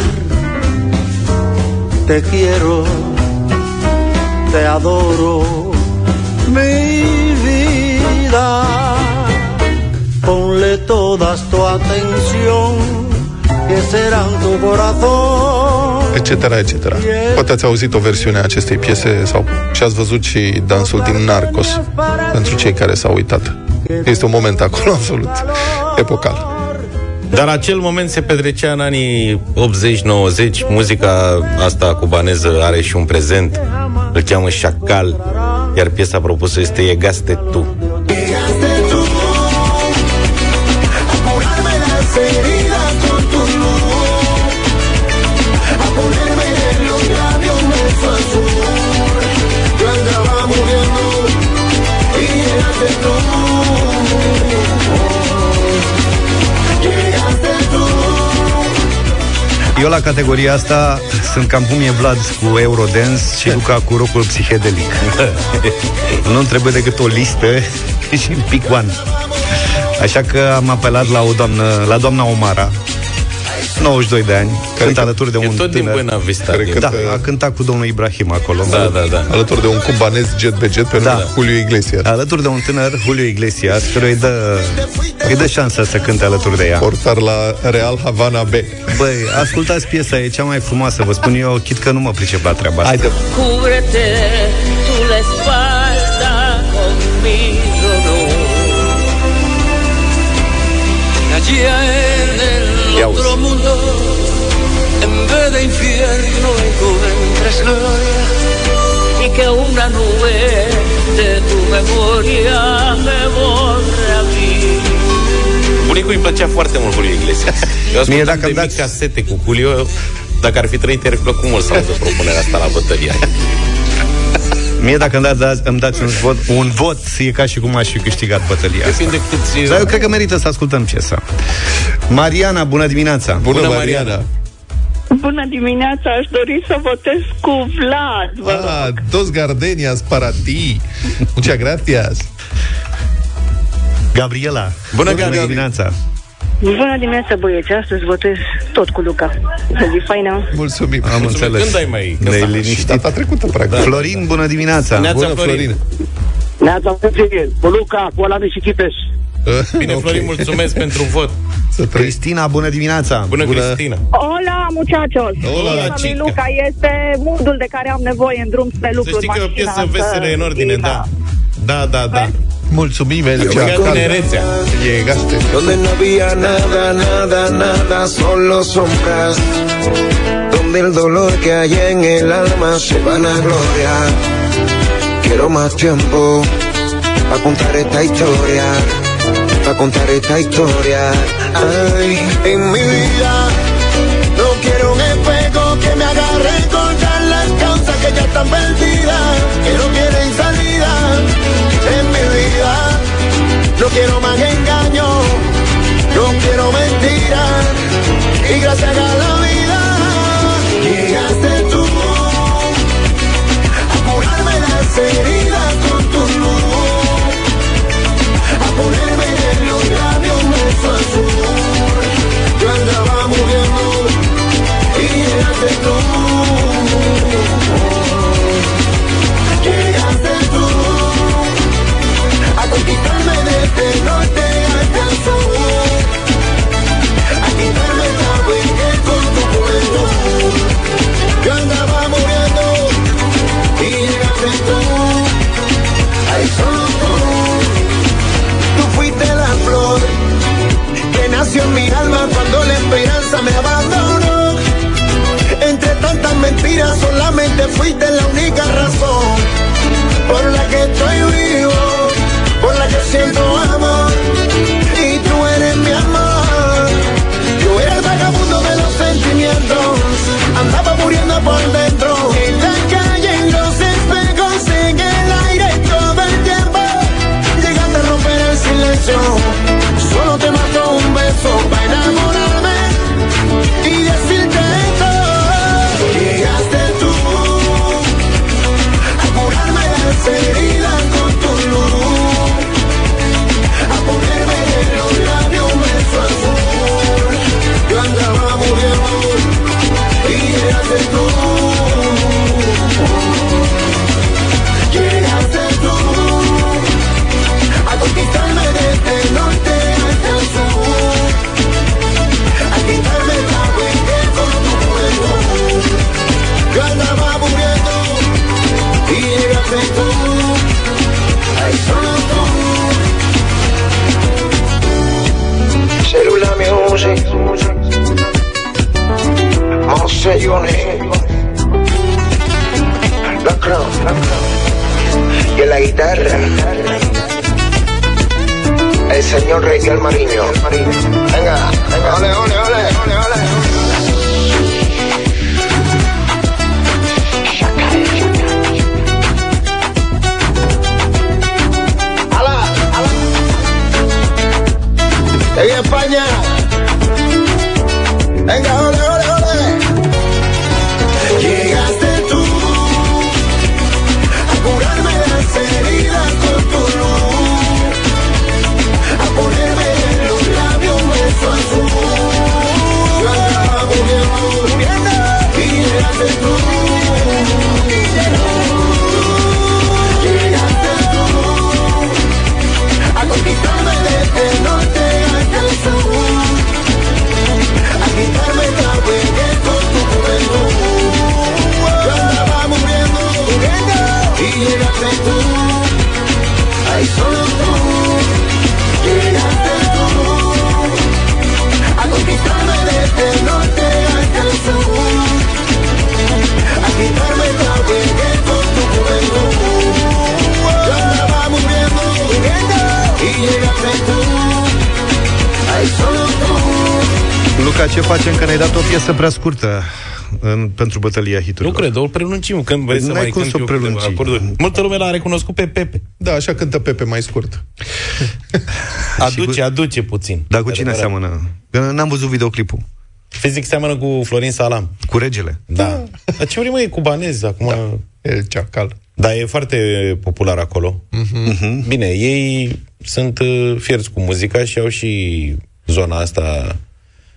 te quiero, te adoro, mi vida, ponle todas tu atención etc., etc. Poate ați auzit o versiune a acestei piese sau și ați văzut și dansul din Narcos pentru cei care s-au uitat. Este un moment acolo absolut epocal. Dar acel moment se petrecea în anii 80-90, muzica asta cubaneză are și un prezent, îl cheamă Chacal, iar piesa propusă este Egaste Tu. Eu la categoria asta sunt cam cum e Vlad cu Eurodance și Luca cu rocul psihedelic. nu trebuie decât o listă și pick one. Așa că am apelat la o doamnă, la doamna Omara, 92 de ani, care cântă alături de e un tot din tânăr. Buena Vista. Care Da, cântă- a cântat cu domnul Ibrahim acolo. Da, da, da. Alături de un cubanez jet pe jet pe Da. da. Julio Iglesias. Alături de un tânăr, Julio Iglesias, care îi dă, îi dă șansa să cânte alături de ea. Portar la Real Havana B. Băi, ascultați piesa, e cea mai frumoasă, vă spun eu, chit că nu mă pricep la treaba asta. Haide, Cúbrete encuentres gloria y que una nube de tu memoria me borre Bunicul îi plăcea foarte mult Julio Iglesias. Eu ascultam Mie, dacă de îmi mic dați- casete cu Julio, dacă ar fi trăit, ar fi plăcut mult să audă propunerea asta la bătălia. Mie dacă îmi dați, îmi dați un vot, un vot, e ca și cum aș fi câștigat bătălia asta. Depinde câți... Dar eu cred că merită să ascultăm piesa. Mariana, bună dimineața! Bună, Bună, Mariana! Mariana. Bună dimineața, aș dori să votez cu Vlad. Vă rog. Ah, dos gardenias para ti. Muchas gracias. Gabriela, Bună, bună Gabi. dimineața! Bună dimineața, băieți. Astăzi votez tot cu Luca. E faină. Mulțumim. Am înțeles. Când ai mai... Ne-ai căsat? liniștit. Data trecută, practic. Florin, bună dimineața! Neața, Bună, Florin. Florin. Neața cu Luca, cu ăla și Chipeș. Bine, Ok. Florin, mulțumesc pentru vot. Să trăiți. Cristina, bună dimineața! Bună, Bună. Cristina. Hola, muchachos! Hola, Piesa lui chica. Luca este modul de care am nevoie în drum spre Să lucru. știi că e o piesă veselă e în ordine, da. Da, da, da. Mulțumim, Elcea. Băgat Calma. tinerețea. Llegaste. Donde no había nada, nada, nada, solo sombras. Donde el dolor que hay en el alma se van a gloriar. Quiero más tiempo para contar esta historia, para contar esta historia. Ay, en mi vida no quiero un espejo que me haga recordar las causas que ya están perdidas, que no tienen salida. En mi vida no quiero más engaño, no quiero mentiras y gracias a la vida labios en mi alma cuando la esperanza me abandonó. Entre tantas mentiras solamente fuiste la única razón por la que estoy vivo, por la que siento amor y tú eres mi amor. Yo era el vagabundo de los sentimientos, andaba muriendo por dentro. straight. La crown, la crown. Y en la guitarra, el señor Ricardo Mariño. Venga, venga, ole, ole, ole, ole, ole. España. Ce facem că ne-ai dat o piesă prea scurtă în, pentru bătălia Nu hiturilor? cred, o prelungim când vrei Păi să n-ai mai cum cânt să o eu câteva prelungi. acorduri. Multă lume l-a recunoscut pe Pepe. Da, așa cântă Pepe mai scurt. Aduce, aduce puțin. Dar cu cine Adevărat. seamănă? Că n-am văzut videoclipul. Fizic seamănă cu Florin Salam. Cu regele. Da. Dar ce vrei, mă, e cubanez acum. Da. El ceacal. Dar e foarte popular acolo. Mhm. Bine, ei sunt uh, fierți cu muzica și au și zona asta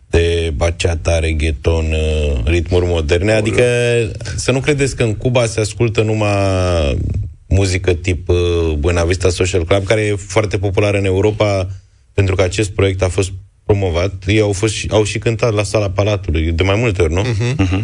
de baciata, reggaeton, uh, ritmuri moderne. Adică să nu credeți că în Cuba se ascultă numai muzică tip uh, Buena Vista Social Club, care e foarte populară în Europa pentru că acest proiect a fost promovat. Ei au, fost și, au și cântat la sala Palatului de mai multe ori, nu? Uh-huh.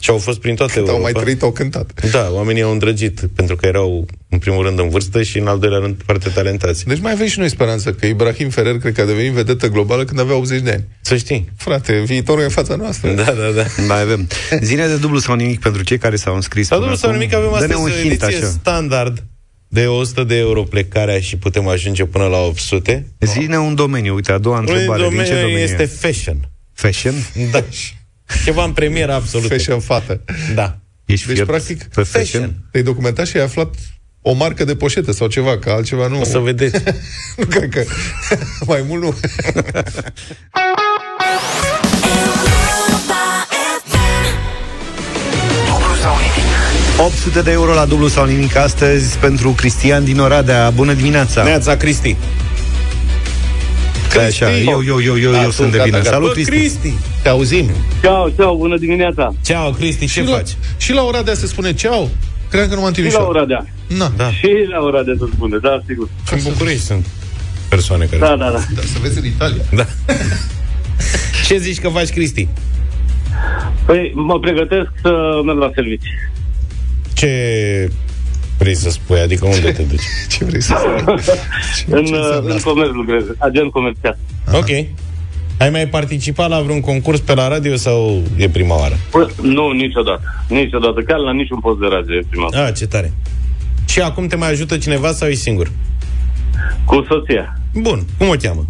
Și au fost prin toată Când Europa. au mai trăit, au cântat. Da, oamenii au îndrăgit, pentru că erau, în primul rând, în vârstă și, în al doilea rând, foarte talentați. Deci mai avem și noi speranță că Ibrahim Ferrer cred că a devenit vedetă globală când avea 80 de ani. Să știi. Frate, viitorul e în fața noastră. Da, da, da. Mai avem. Zine de dublu sau nimic pentru cei care s-au înscris. Sau până dublu sau acum. nimic, avem Dă-ne astăzi un o hint ediție așa. standard de 100 de euro plecarea și putem ajunge până la 800. Zine un domeniu. Uite, a doua Unul din întrebare. Din ce domeniu domeniu este e? fashion. Fashion? Da. Ceva în premieră absolut. Fashion fată. Da. Ești Deci, fiert practic, pe fashion? te-ai documentat și ai aflat o marcă de poșetă sau ceva, că altceva nu... O să vedeți. nu cred că... mai mult nu. 800 de euro la dublu sau nimic astăzi pentru Cristian din Oradea. Bună dimineața! Neața, Cristi. Că așa, eu, eu, eu, eu, Da, eu tu, sunt de gata, vină. gata. Salut, Bă, Cristi! Cristi! Te auzim. Ceau, ceau, bună dimineața. Ceau, Cristi, ce și La, faci? și la Oradea se spune ceau. Cream că nu m-am Și la Timișoara. Oradea. Na. Da. Și la Oradea se spune, da, sigur. Și în București sunt persoane care... Da, da, da. Da, să vezi în Italia. da. ce zici că faci, Cristi? Păi, mă pregătesc să merg la servici. Ce vrei să spui? Adică unde te duci? Ce vrei să spui? în, uh, în comerț lucrez, agent comercial. Ok. Ai mai participat la vreun concurs pe la radio sau e prima oară? Păi, nu, niciodată. Niciodată. Chiar la niciun post de radio e prima dată. Ah, ce tare. Și acum te mai ajută cineva sau e singur? Cu soția, Bun. Cum o cheamă?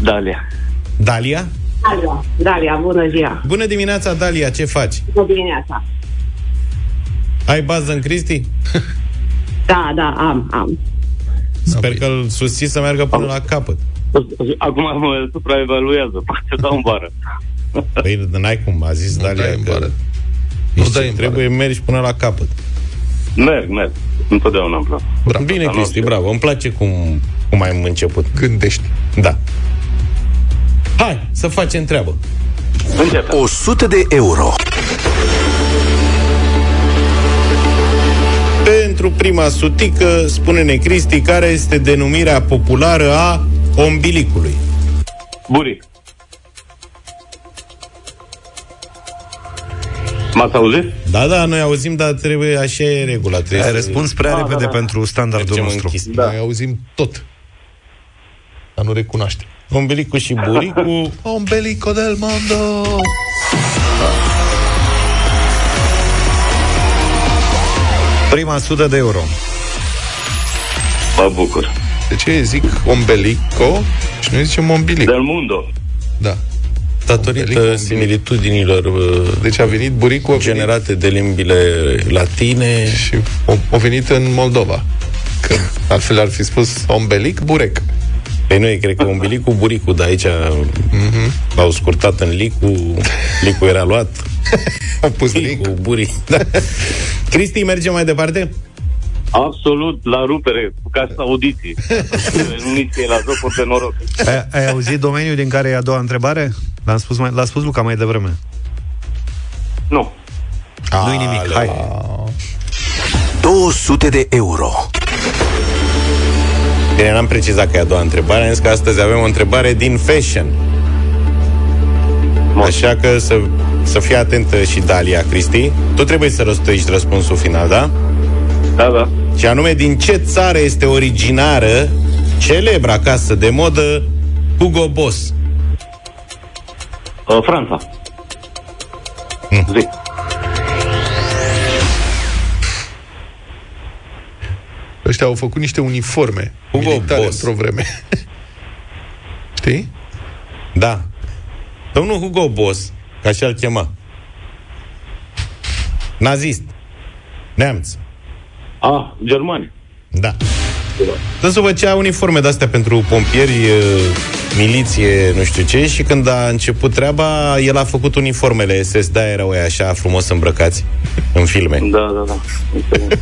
Dalia. Dalia? Dalia, Dalia, bună ziua! Bună dimineața, Dalia, ce faci? Bună dimineața! Ai bază în Cristi? Da, da, am, am. Sper că îl susții să meargă până la capăt. Acum mă supraevaluează, poate dau în vară. Păi n-ai cum, a zis Nu Dalia dai în că bară. nu dai în trebuie mergi până la capăt. Merg, merg. Întotdeauna îmi plac. Bravo. Bine, Dar nu Cristi, știu. bravo. Îmi place cum, cum ai început. Gândești. Da. Hai, să facem treabă. Începem. 100 de euro. Pentru prima sutică, spune-ne Cristi, care este denumirea populară a ombilicului? Buric. M-ați auzit? Da, da, noi auzim, dar trebuie, așa e regula. Trebuie Ai să răspuns prea Da, repede da, da. pentru standardul mergem nostru. închis. Da. Noi auzim tot. Dar nu recunoaște. Ombilicul și buricul Ombelico del mondo! Prima 100 de euro. Mă bucur. De ce zic ombelico și noi zicem ombilic? Del mundo. Da. datorită Ombilic, similitudinilor uh, Deci a venit buricul a venit generate de limbile latine. și a, a venit în Moldova. Că altfel ar fi spus ombelic, burec. Păi nu e, cred că ombilicul, buricul, dar aici mm-hmm. l-au scurtat în licu, licu era luat, Au pus lic. licu, buri. Da. Cristi, mergem mai departe? Absolut la rupere, ca să audiții. Muniție la jocuri de noroc. Ai, ai auzit domeniul din care e a doua întrebare? L-am spus, mai, l-a spus Luca mai devreme. Nu. Nu-i nimic, hai. 200 de euro. Bine, n-am precizat că e a doua întrebare, am zis că astăzi avem o întrebare din fashion. Așa că să, să fii atentă și Dalia, Cristi. Tu trebuie să răstuiești răspunsul final, da? Da, da. Și anume, din ce țară este originară celebra casă de modă Hugo Boss? Uh, Franța. Mm. Zi. Ăștia au făcut niște uniforme Hugo militare Boss. într-o vreme. Știi? Da. Domnul Hugo Boss, ca așa îl chema, nazist, neamț, Ah, germani. da. Dânsul făcea uniforme de-astea pentru pompieri, e, miliție, nu știu ce, și când a început treaba, el a făcut uniformele SS, de erau ei așa frumos îmbrăcați în filme. Da, da, da.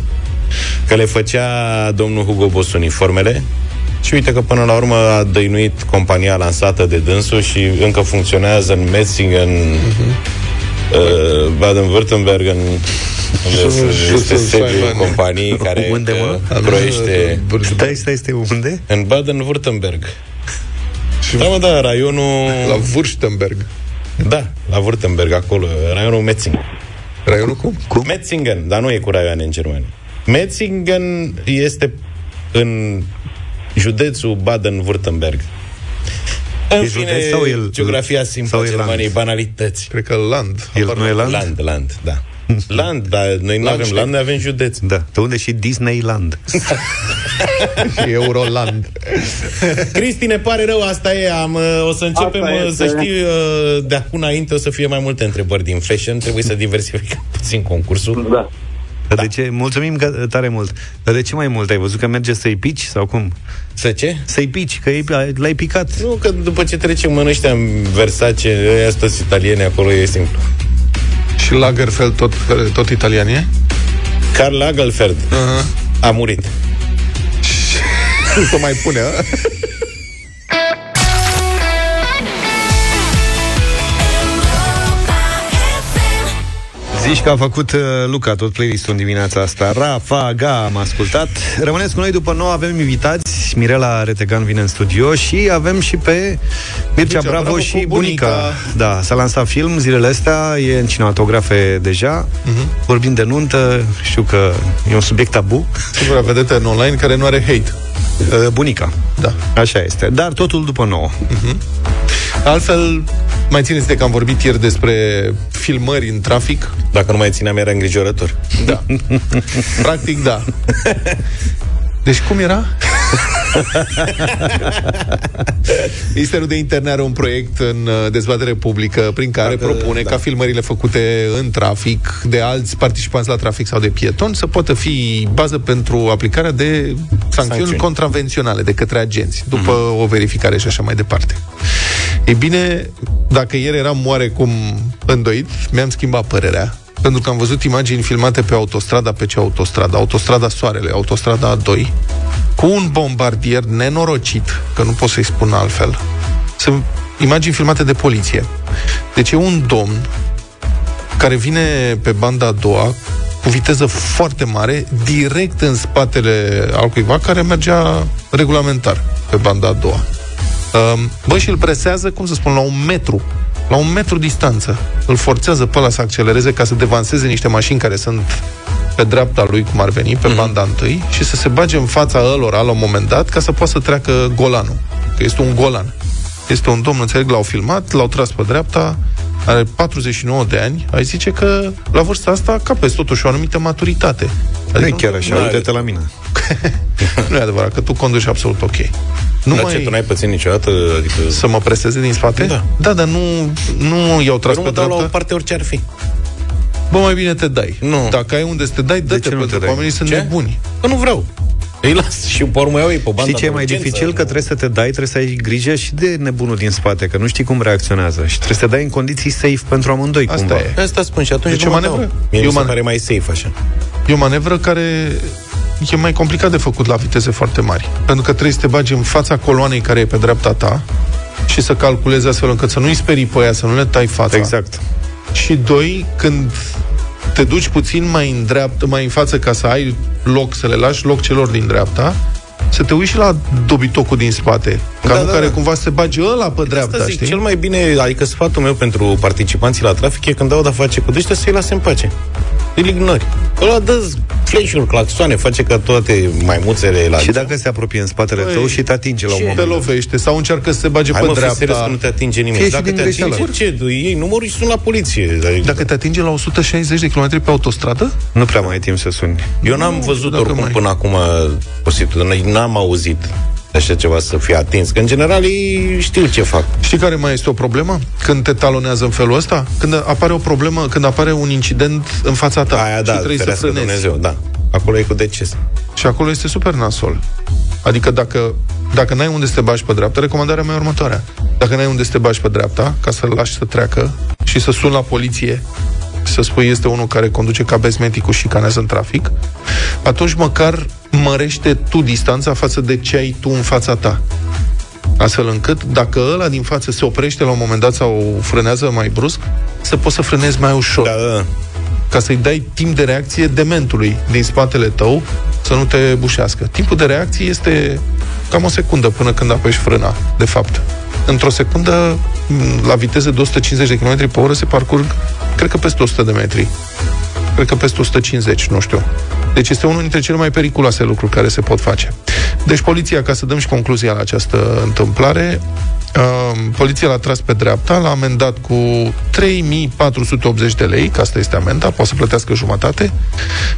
Înțeleg. Că le făcea domnul Hugo Boss uniformele și uite că până la urmă a dăinuit compania lansată de dânsul și încă funcționează în Metzingen, uh, Baden-Württemberg, în unde Și- este și- sediul Simon. companiei care Unde, mă? uh, croiește Stai, stai, stai, unde? în Baden-Württemberg. Da, mă, da, raionul... La Württemberg. Da, la Württemberg, acolo, raionul Metzingen. Raionul cum? Cu Metzingen, dar nu e cu raioane în Germania. Metzingen este în județul Baden-Württemberg. În E fine, județ sau el- geografia simplă sau a e land? Germaniei, banalități. Cred că Land. El Habar nu e land? Land, land, da. Land, dar noi nu avem Landstedt. land, noi avem județ. Da, de unde și Disneyland. Și Euroland. Cristi, ne pare rău, asta e, am, uh, o să începem, Asta uh, este. să știi, uh, de acum înainte o să fie mai multe întrebări din fashion, trebuie să diversificăm puțin concursul. Da. Dar de ce? Mulțumim că, tare mult. Dar de ce mai mult? Ai văzut că merge să-i pici sau cum? Să ce? Să-i pici, că ei- l-ai picat. Nu, că după ce trecem în ăștia în Versace, ăia sunt toți italieni, acolo e simplu. Și Lagerfeld tot, tot italian e? Karl Lagerfeld Uh-huh. a murit. Nu se mai pune, a? Zici că a făcut uh, Luca tot playlistul în dimineața asta. Rafa, Ga, am ascultat. Rămâneți cu noi după nou, avem invitați. Mirela Retegan vine în studio și avem și pe Mircea, Mircea Bravo, Bravo și cu bunica. bunica. Da, s-a lansat film zilele astea, e în cinematografe deja. Mhm. Vorbim de nuntă, știu că e un subiect tabu. Singura vedetă în online care nu are hate. Uh, Bunica. Da. Așa este. Dar totul după nouă. Altfel, mai țineți de că am vorbit ieri despre filmări în trafic? Dacă nu mai țineam, era îngrijorător. Da. Practic, da. Deci cum era? Ministerul de Interne are un proiect în uh, dezbatere publică prin care Dacă- propune da. ca filmările făcute în trafic de alți participanți la trafic sau de pietoni să poată fi bază pentru aplicarea de sancțiuni, Sancțiuni. contravenționale de către agenți, după o verificare și așa mai departe. Ei bine, dacă ieri eram oarecum îndoit, mi-am schimbat părerea pentru că am văzut imagini filmate pe autostrada, pe ce autostrada? Autostrada Soarele, autostrada A2, cu un bombardier nenorocit, că nu pot să-i spun altfel. Sunt imagini filmate de poliție. Deci e un domn care vine pe banda a doua cu viteză foarte mare, direct în spatele al cuiva care mergea regulamentar pe banda a doua. Um, Bă, și îl presează, cum să spun, la un metru. La un metru distanță. Îl forțează pe ăla să accelereze ca să devanseze niște mașini care sunt pe dreapta lui, cum ar veni, pe banda întâi, și să se bage în fața ălora la un moment dat ca să poată să treacă golanul. Că este un golan. Este un domn, înțeleg, l-au filmat, l-au tras pe dreapta, are 49 de ani, ai zice că la vârsta asta capezi totuși o anumită maturitate. Nu e chiar așa, nu are. uite-te la mine. nu e adevărat, că tu conduci absolut ok. Nu Dar mai... ce, tu n-ai pățit niciodată? Adică... Să mă preseze din spate? Da. Da, dar nu, nu i-au tras nu pe mă dau la o dreapta. parte orice ar fi. Bă, mai bine te dai. Nu. Dacă ai unde să te dai, dă-te, ce nu pentru te că dai? oamenii sunt Ce? nebuni. Că nu vreau. Îi las și pe urmă iau ei pe banda Știi ce e de mai urgență. dificil? Că trebuie să te dai, trebuie să ai grijă și de nebunul din spate, că nu știi cum reacționează. Și trebuie să te dai în condiții safe pentru amândoi, Asta cumva. e. Asta spun și atunci Deci nu o mă manevră? dau. Mie E mi o se man- pare mai safe așa. E o manevră care e mai complicat de făcut la viteze foarte mari. Pentru că trebuie să te bagi în fața coloanei care e pe dreapta ta și să calculezi astfel încât să nu-i sperii pe aia, să nu le tai fața. Exact. Și doi, când te duci puțin mai în dreapta, mai în față ca să ai loc, să le lași loc celor din dreapta, să te uiți și la dobitocul din spate. Ca Da, nu da, care da. cumva să se bage ăla pe dreapta, Asta zic, știi? cel mai bine, adică sfatul meu pentru participanții la trafic e când au de-a face cu dăștia să-i lase în pace. Îl ignori. Ăla dă flash-uri, claxoane, face ca toate maimuțele la... Și dacă se apropie în spatele Păi, tău și te atinge la un te moment dat. lovește sau încearcă să se bage Hai pe mă, fii dreapta. serios că nu te atinge nimeni. Fie și Dacă din te greșeală. atinge, ce? Ei numărul și sun la poliție. Adică- Dacă te atinge la 160 de km pe autostradă? Nu prea mai ai timp să suni. Eu n-am Nu văzut știu dacă oricum mai- până acum o situație, n-am auzit așa ceva să fie atins. Că în general ei știu ce fac. Știi care mai este o problemă? Când te talonează în felul ăsta? Când apare o problemă, când apare un incident în fața ta Aia și da, trebuie să ferească frânezi. Dumnezeu, da. Acolo e cu deces. Și acolo este super nasol. Adică dacă, dacă n-ai unde să te bagi pe dreapta, recomandarea mea e următoarea. Dacă n-ai unde să te bagi pe dreapta, ca să-l lași să treacă și să suni la poliție să spui este unul care conduce ca bezmeticul și canează în trafic, atunci măcar mărește tu distanța față de ce ai tu în fața ta. Astfel încât, dacă ăla din față se oprește la un moment dat sau frânează mai brusc, să poți să frânezi mai ușor. Da, da. Ca să-i dai timp de reacție dementului din spatele tău să nu te bușească. Timpul de reacție este cam o secundă până când apeși frâna, de fapt. Într-o secundă, m, la viteză de 150 de km pe oră, se parcurg, cred că peste 100 de metri. Cred că peste 150, nu știu. Deci este unul dintre cele mai periculoase lucruri care se pot face. Deci poliția, ca să dăm și concluzia la această întâmplare, uh, poliția l-a tras pe dreapta, l-a amendat cu 3480 de lei, că asta este amenda, poate să plătească jumătate,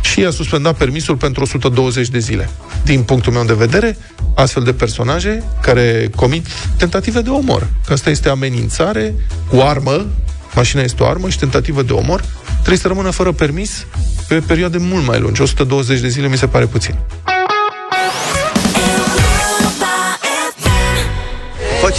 și i-a suspendat permisul pentru 120 de zile. Din punctul meu de vedere, astfel de personaje care comit tentative de omor, că asta este amenințare cu armă, mașina este o armă și tentativă de omor, trebuie să rămână fără permis pe perioade mult mai lungi. 120 de zile mi se pare puțin.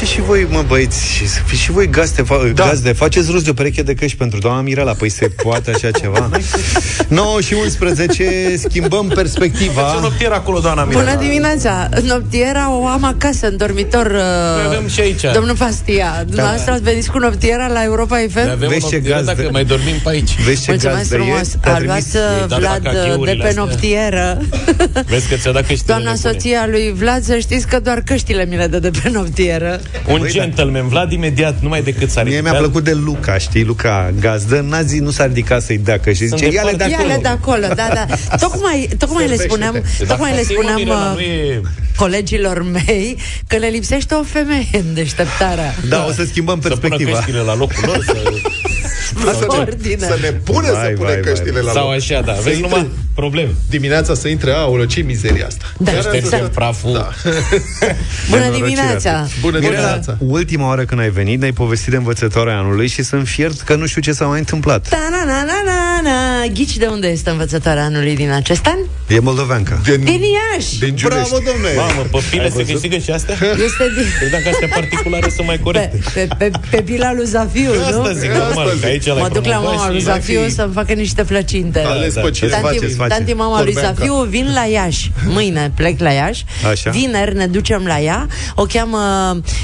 Faceți și voi, mă, băieți, și să fiți și voi gazde, fa- da. gazde. Faceți rost de o pereche de căști pentru doamna Mirela. Păi se poate așa ceva? 9 și 11, schimbăm perspectiva. Ce noptier acolo, doamna Mirela? Bună dimineața! Noptiera o am acasă, în dormitor. Noi avem și aici. Domnul Pastia, dumneavoastră ați venit cu noptiera la Europa FM? Noi avem Vezi o ce noptieră gazdă. dacă mai dormim pe aici. Vezi ce Mulțumesc gazdă frumos! e? Te-a A luat trimis- uh, dat Vlad cacheurile de pe astea. noptieră. Vezi că ți-a dat căștile Doamna nebune. soția lui Vlad, să știți că doar căștile mi le dă de pe noptieră. Un Băi, da. gentleman, Vlad imediat, numai decât s-a Mie ridicat. mi-a plăcut de Luca, știi, Luca gazdă, n-a zis, nu s-a ridicat să-i dea că și Sunt zice, ia-le de departe. acolo. Ia-le de acolo, da, da. Tocmai, tocmai le spuneam, Dacă tocmai le ți-e, mă, spuneam Mirela, uh, nu e... colegilor mei că le lipsește o femeie în deșteptarea. Da, o să schimbăm Să pună perspectiva. căștile la locul lor să... Ordine. Să ne pune Vai, să pune vai, vai. căștile la Sau loc. așa, da. Să Vezi intre- numai probleme. Dimineața să intre, aolă, ce mizeria asta. Da, Chiar Ștergem exact. praful. Da. Bună Nenorocirea. dimineața! Bună Mirela, dimineața! ultima oară când ai venit, ne-ai povestit de învățătoarea anului și sunt fiert că nu știu ce s-a mai întâmplat. Ta na na na na na Ghici de unde este învățătoarea anului din acest an? E moldoveancă. Din, Din Iași! din Giulești. Bravo, domnule! Mamă, pe file se câștigă și astea? Este din... Credeam că astea particulare sunt mai Pe, corecte. pe, pe, pe pila lui Zafiu, nu? Asta zic, normal, că aici l-ai Mă duc la promovat mama și- lui Zafiu fi- să-mi facă niște plăcinte. Ales Da, pe da. cine Tanti- face. faceți, faceți. Tanti mama lui Corbeanca. Zafiu vin la Iași. Mâine plec la Iași. Așa. Vineri ne ducem la ea. O cheamă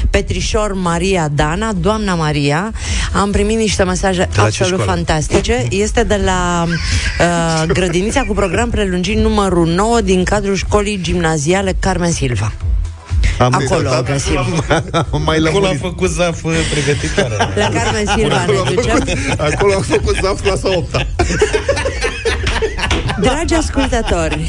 Petrișor Maria Dana, doamna Maria. Am primit niște mesaje la ce absolut școală? fantastice. Este de la uh, grădinița cu program prelungit numărul 9 din cadrul școlii gimnaziale Carmen Silva. Am Acolo o găsim. mai Acolo a lămurit. făcut zaf uh, pregătitoare. La Carmen Silva Acolo ne a ducem. făcut, acolo a făcut zaf clasa 8 Dragi ascultători,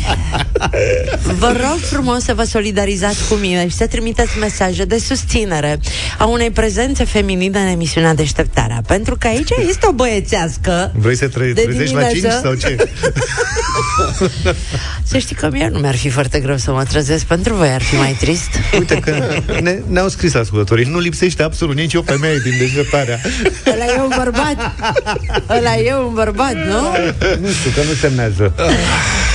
vă rog frumos să vă solidarizați cu mine și să trimiteți mesaje de susținere a unei prezențe feminine în emisiunea Deșteptarea. Pentru că aici este o băiețească Vrei să tre- de trezești la 5 dimineață. sau ce? Să știi că mie nu mi-ar fi foarte greu să mă trezesc Pentru voi ar fi mai trist Uite că ne, ne-au scris ascultătorii Nu lipsește absolut nici o femeie din deșteptarea Ăla e un bărbat Ăla e un bărbat, nu? Nu știu, că nu semnează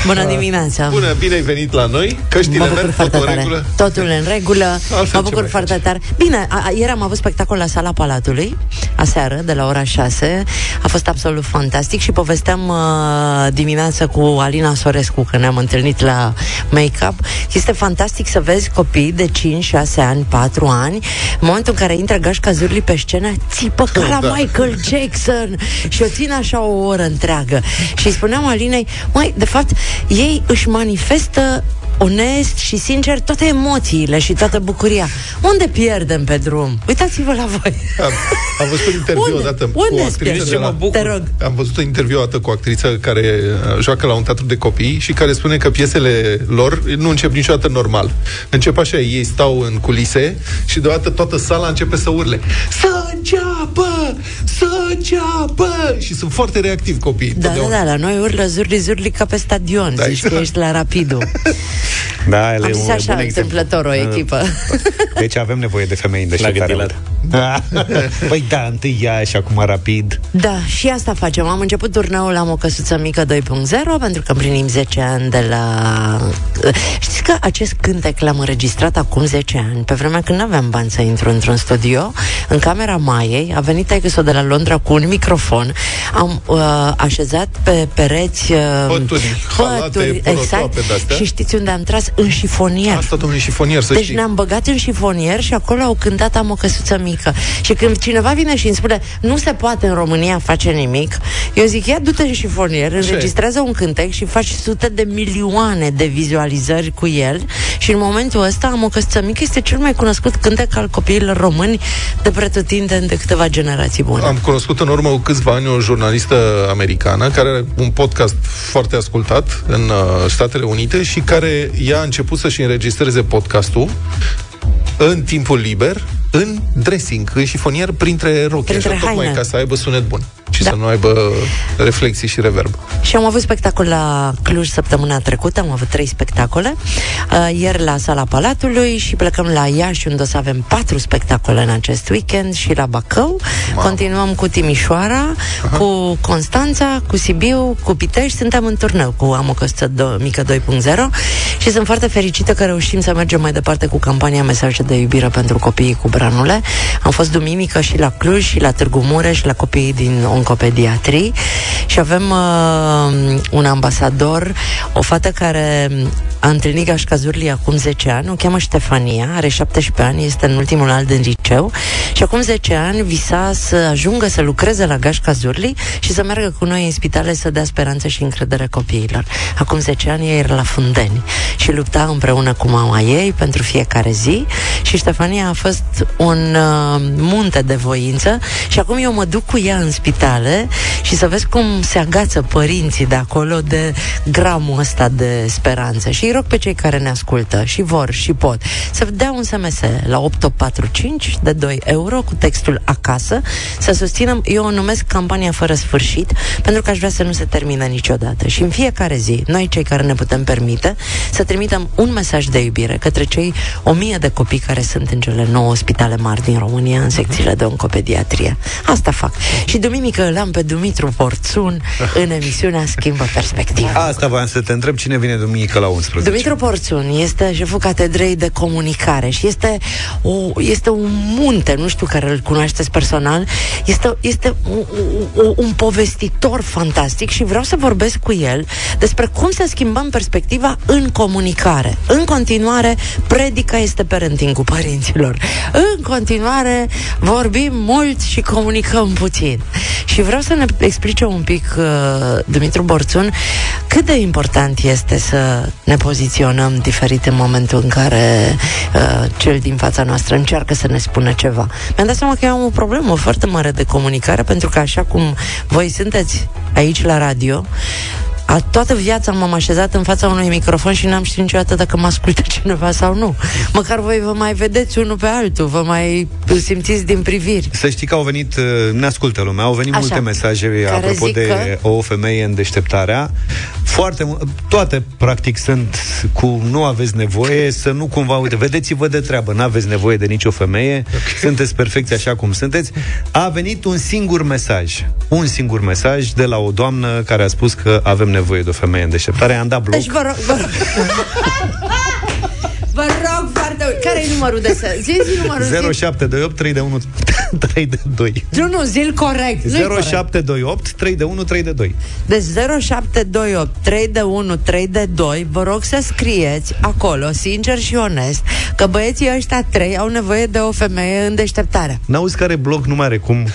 Bună dimineața Bună, bine ai venit la noi Căștile Mă bucur merg, foarte totul în tare. regulă Totul în regulă. Altfel mă ce bucur mai foarte faci? tare. Bine, a, a, ieri am avut spectacol la Sala Palatului, aseară, de la ora 6. A fost absolut fantastic și povesteam uh, dimineața cu Alina Sorescu, că ne-am întâlnit la make-up. Este fantastic să vezi copii de 5, 6 ani, 4 ani, în momentul în care intră Gașca Zurli pe scenă, țipă ca la Da. Michael Jackson și o țin așa o oră întreagă. Și îi spuneam Alinei, măi, de fapt, ei își manifestă onest și sincer toate emoțiile și toată bucuria. Unde pierdem pe drum? Uitați-vă la voi. am, am văzut un interviu Unde? odată cu Unde o îți actriță pierzi? de la... Mă bucur. Te rog. Am văzut un interviu odată cu o actriță care uh, joacă la un teatru de copii și care spune că piesele lor nu încep niciodată normal. Încep așa, ei stau în culise și deodată toată sala începe să urle Să înceapă! Să înceapă! Și sunt foarte reactivi copiii. Da, da, totdeauna. da, la noi urlă zurli, zurli ca pe stadion. Da, Zici că exact. ești la rapidul. Da, ele Am e zis un așa, bun exemplu. întâmplător, o echipă. Deci avem nevoie de femei în deșteptare. Da. Păi da, întâi ea și acum rapid. Da, și asta facem. Am început turneul Am o căsuță mică 2.0 pentru că împlinim 10 ani de la... Știți că acest cântec l-am înregistrat acum 10 ani, pe vremea când nu aveam bani să intru într-un studio, în camera Maiei, a venit taică de la Londra cu un microfon, am uh, așezat pe pereți uh, Pături, halate, exact, porotoape de-astea. și știți unde am tras? În șifonier. Asta, domnule, șifonier, să deci știi. ne-am băgat în șifonier și acolo au cântat Am o căsuță mică. Și când cineva vine și îmi spune nu se poate în România face nimic, eu zic, ia du-te în șifonier, înregistrează un cântec și faci sute de milioane de vizualizări cu el și în momentul ăsta Am o căsuță mică este cel mai cunoscut cântec al copiilor români de pretutindeni de câteva generații bune. Am cunoscut în urmă cu câțiva ani o jurnalistă americană care are un podcast foarte ascultat în uh, Statele Unite și care ea a început să-și înregistreze podcastul în timpul liber, în dressing, în șifonier, printre rochi, Printre așa, tocmai haine. ca să aibă sunet bun și Da. să nu aibă reflexii și reverb. Și am avut spectacol la Cluj săptămâna trecută, am avut trei spectacole, uh, ieri la Sala Palatului și plecăm la Iași, unde o să avem patru spectacole în acest weekend și la Bacău. Mamă. Continuăm cu Timișoara, cu Constanța, cu Sibiu, cu Pitești. Suntem în turneu cu Am o căsuță do- mică 2.0 și sunt foarte fericită că reușim să mergem mai departe cu campania Mesaje de iubire pentru copiii cu branule. Am fost duminică și la Cluj și la Târgu Mureș la copiii din oncopediatrii și avem uh, un ambasador, o fată care a întâlnit Gașca Zurli acum 10 ani, o cheamă Ștefania, are 17 ani, este în ultimul an din liceu și acum 10 ani visa să ajungă să lucreze la Gașca Zurli și să meargă cu noi în spitale să dea speranță și încredere copiilor. Acum 10 ani ea era la Fundeni și lupta împreună cu mama ei pentru fiecare zi și Ștefania a fost un uh, munte de voință și acum eu mă duc cu ea în spitale și să vezi cum se agață părinții de acolo de gramul ăsta de speranță. Și îi rog pe cei care ne ascultă și vor și pot să dea un SMS la 8845 de 2 euro cu textul acasă să susținem, eu o numesc campania fără sfârșit pentru că aș vrea să nu se termine niciodată. Și în fiecare zi, noi cei care ne putem permite să trimitem un mesaj de iubire către cei o mie de copii care sunt în cele 9 spitale mari din România, în secțiile de oncopediatrie. Asta fac. Și duminică îl am pe Dumitru Porțun în emisiunea Schimbă Perspectiva. Asta voiam să te întreb cine vine duminică la 11. Dumitru Porțun este șeful catedrei de comunicare și este, o, este un munte, nu știu care îl cunoașteți personal, este, este un, un, un povestitor fantastic și vreau să vorbesc cu el despre cum să schimbăm perspectiva în comunicare. În continuare, predica este parenting cu părinților. În continuare, vorbim mult și comunicăm puțin. Și vreau să ne explice un pic, uh, Dumitru Borțun, cât de important este să ne poziționăm diferit în momentul în care uh, cel din fața noastră încearcă să ne spună ceva. Mi-am dat seama că eu am o problemă foarte mare de comunicare, pentru că așa cum voi sunteți aici la radio, a, toată viața m-am așezat în fața unui microfon și n-am știut niciodată dacă mă ascultă cineva sau nu. Măcar voi vă mai vedeți unul pe altul, vă mai simțiți din priviri. Să știi că au venit, uh, ne ascultă lumea, au venit Așa. multe mesaje Care apropo zic de că- o femeie în deșteptarea. Foarte, mu- toate practic sunt cu nu aveți nevoie, să nu cumva, uite, vedeți-vă de treabă, nu aveți nevoie de nicio femeie, sunteți perfecți așa cum sunteți. A venit un singur mesaj, un singur mesaj de la o doamnă care a spus că avem nevoie de o femeie în deșteptare, am dat bloc. Deci vă rog, vă rog. Care e numărul de să... Zi, zi numărul. zi. 0728 3 de 1 3 de 2 Nu, nu, zi corect. nu-i corect. 0728 3 de 1 3 de 2 Deci 0728 3 de 1 3 de 2 Vă rog să scrieți acolo Sincer și onest Că băieții ăștia trei au nevoie de o femeie în deșteptare N-auzi care bloc nu mai are cum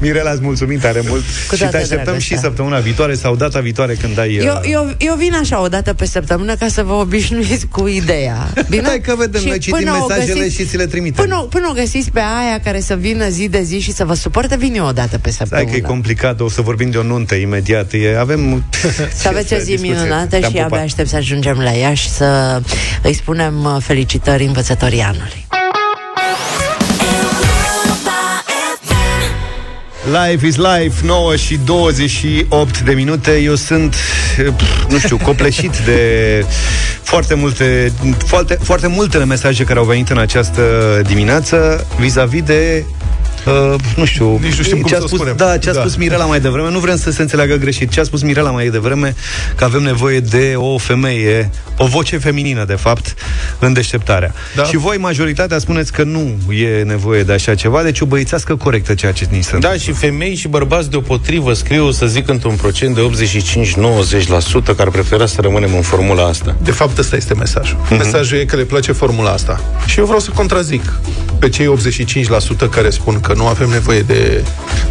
Mirela, îți mulțumim tare mult Cu Și toată te așteptăm dragostea. și săptămâna viitoare Sau data viitoare când ai uh, eu, eu, eu vin așa o dată pe săptămână Ca să vă obișnuiți cu ideea Bine? Hai că vedem, noi citim până o mesajele și ți le trimitem. Până, până o găsiți pe aia care să vină zi de zi Și să vă suporte, vin eu o dată pe Hai săptămână că e complicat, o să vorbim de o nuntă imediat e, Avem Să aveți o zi discuție. minunată Te-am și abia pupat. aștept să ajungem la ea și să îi spunem uh, felicitări învățătorii anului. Life is life, 9 și 28 de minute Eu sunt pf, nu știu, copleșit de foarte multe, foarte, foarte multele mesaje care au venit în această dimineață vis-a-vis de Uh, nu știu, Nici nu știm cum ce a să o spus, spunem. Da, ce a Da. spus Mirela mai devreme, nu vrem să se înțeleagă greșit. Ce a spus Mirela mai devreme, că avem nevoie de o femeie, o voce feminină, de fapt, în deșteptarea. Da. Și voi, majoritatea, spuneți că nu e nevoie de așa ceva, deci o băițească corectă ceea ce ni se Da, întâmplă. și femei și bărbați deopotrivă scriu, să zic, într-un procent de 85-90% care prefera să rămânem în formula asta. De fapt, ăsta este mesajul. Mhm. Mesajul e că le place formula asta. Și eu vreau să contrazic pe cei 85% care spun că nu avem nevoie de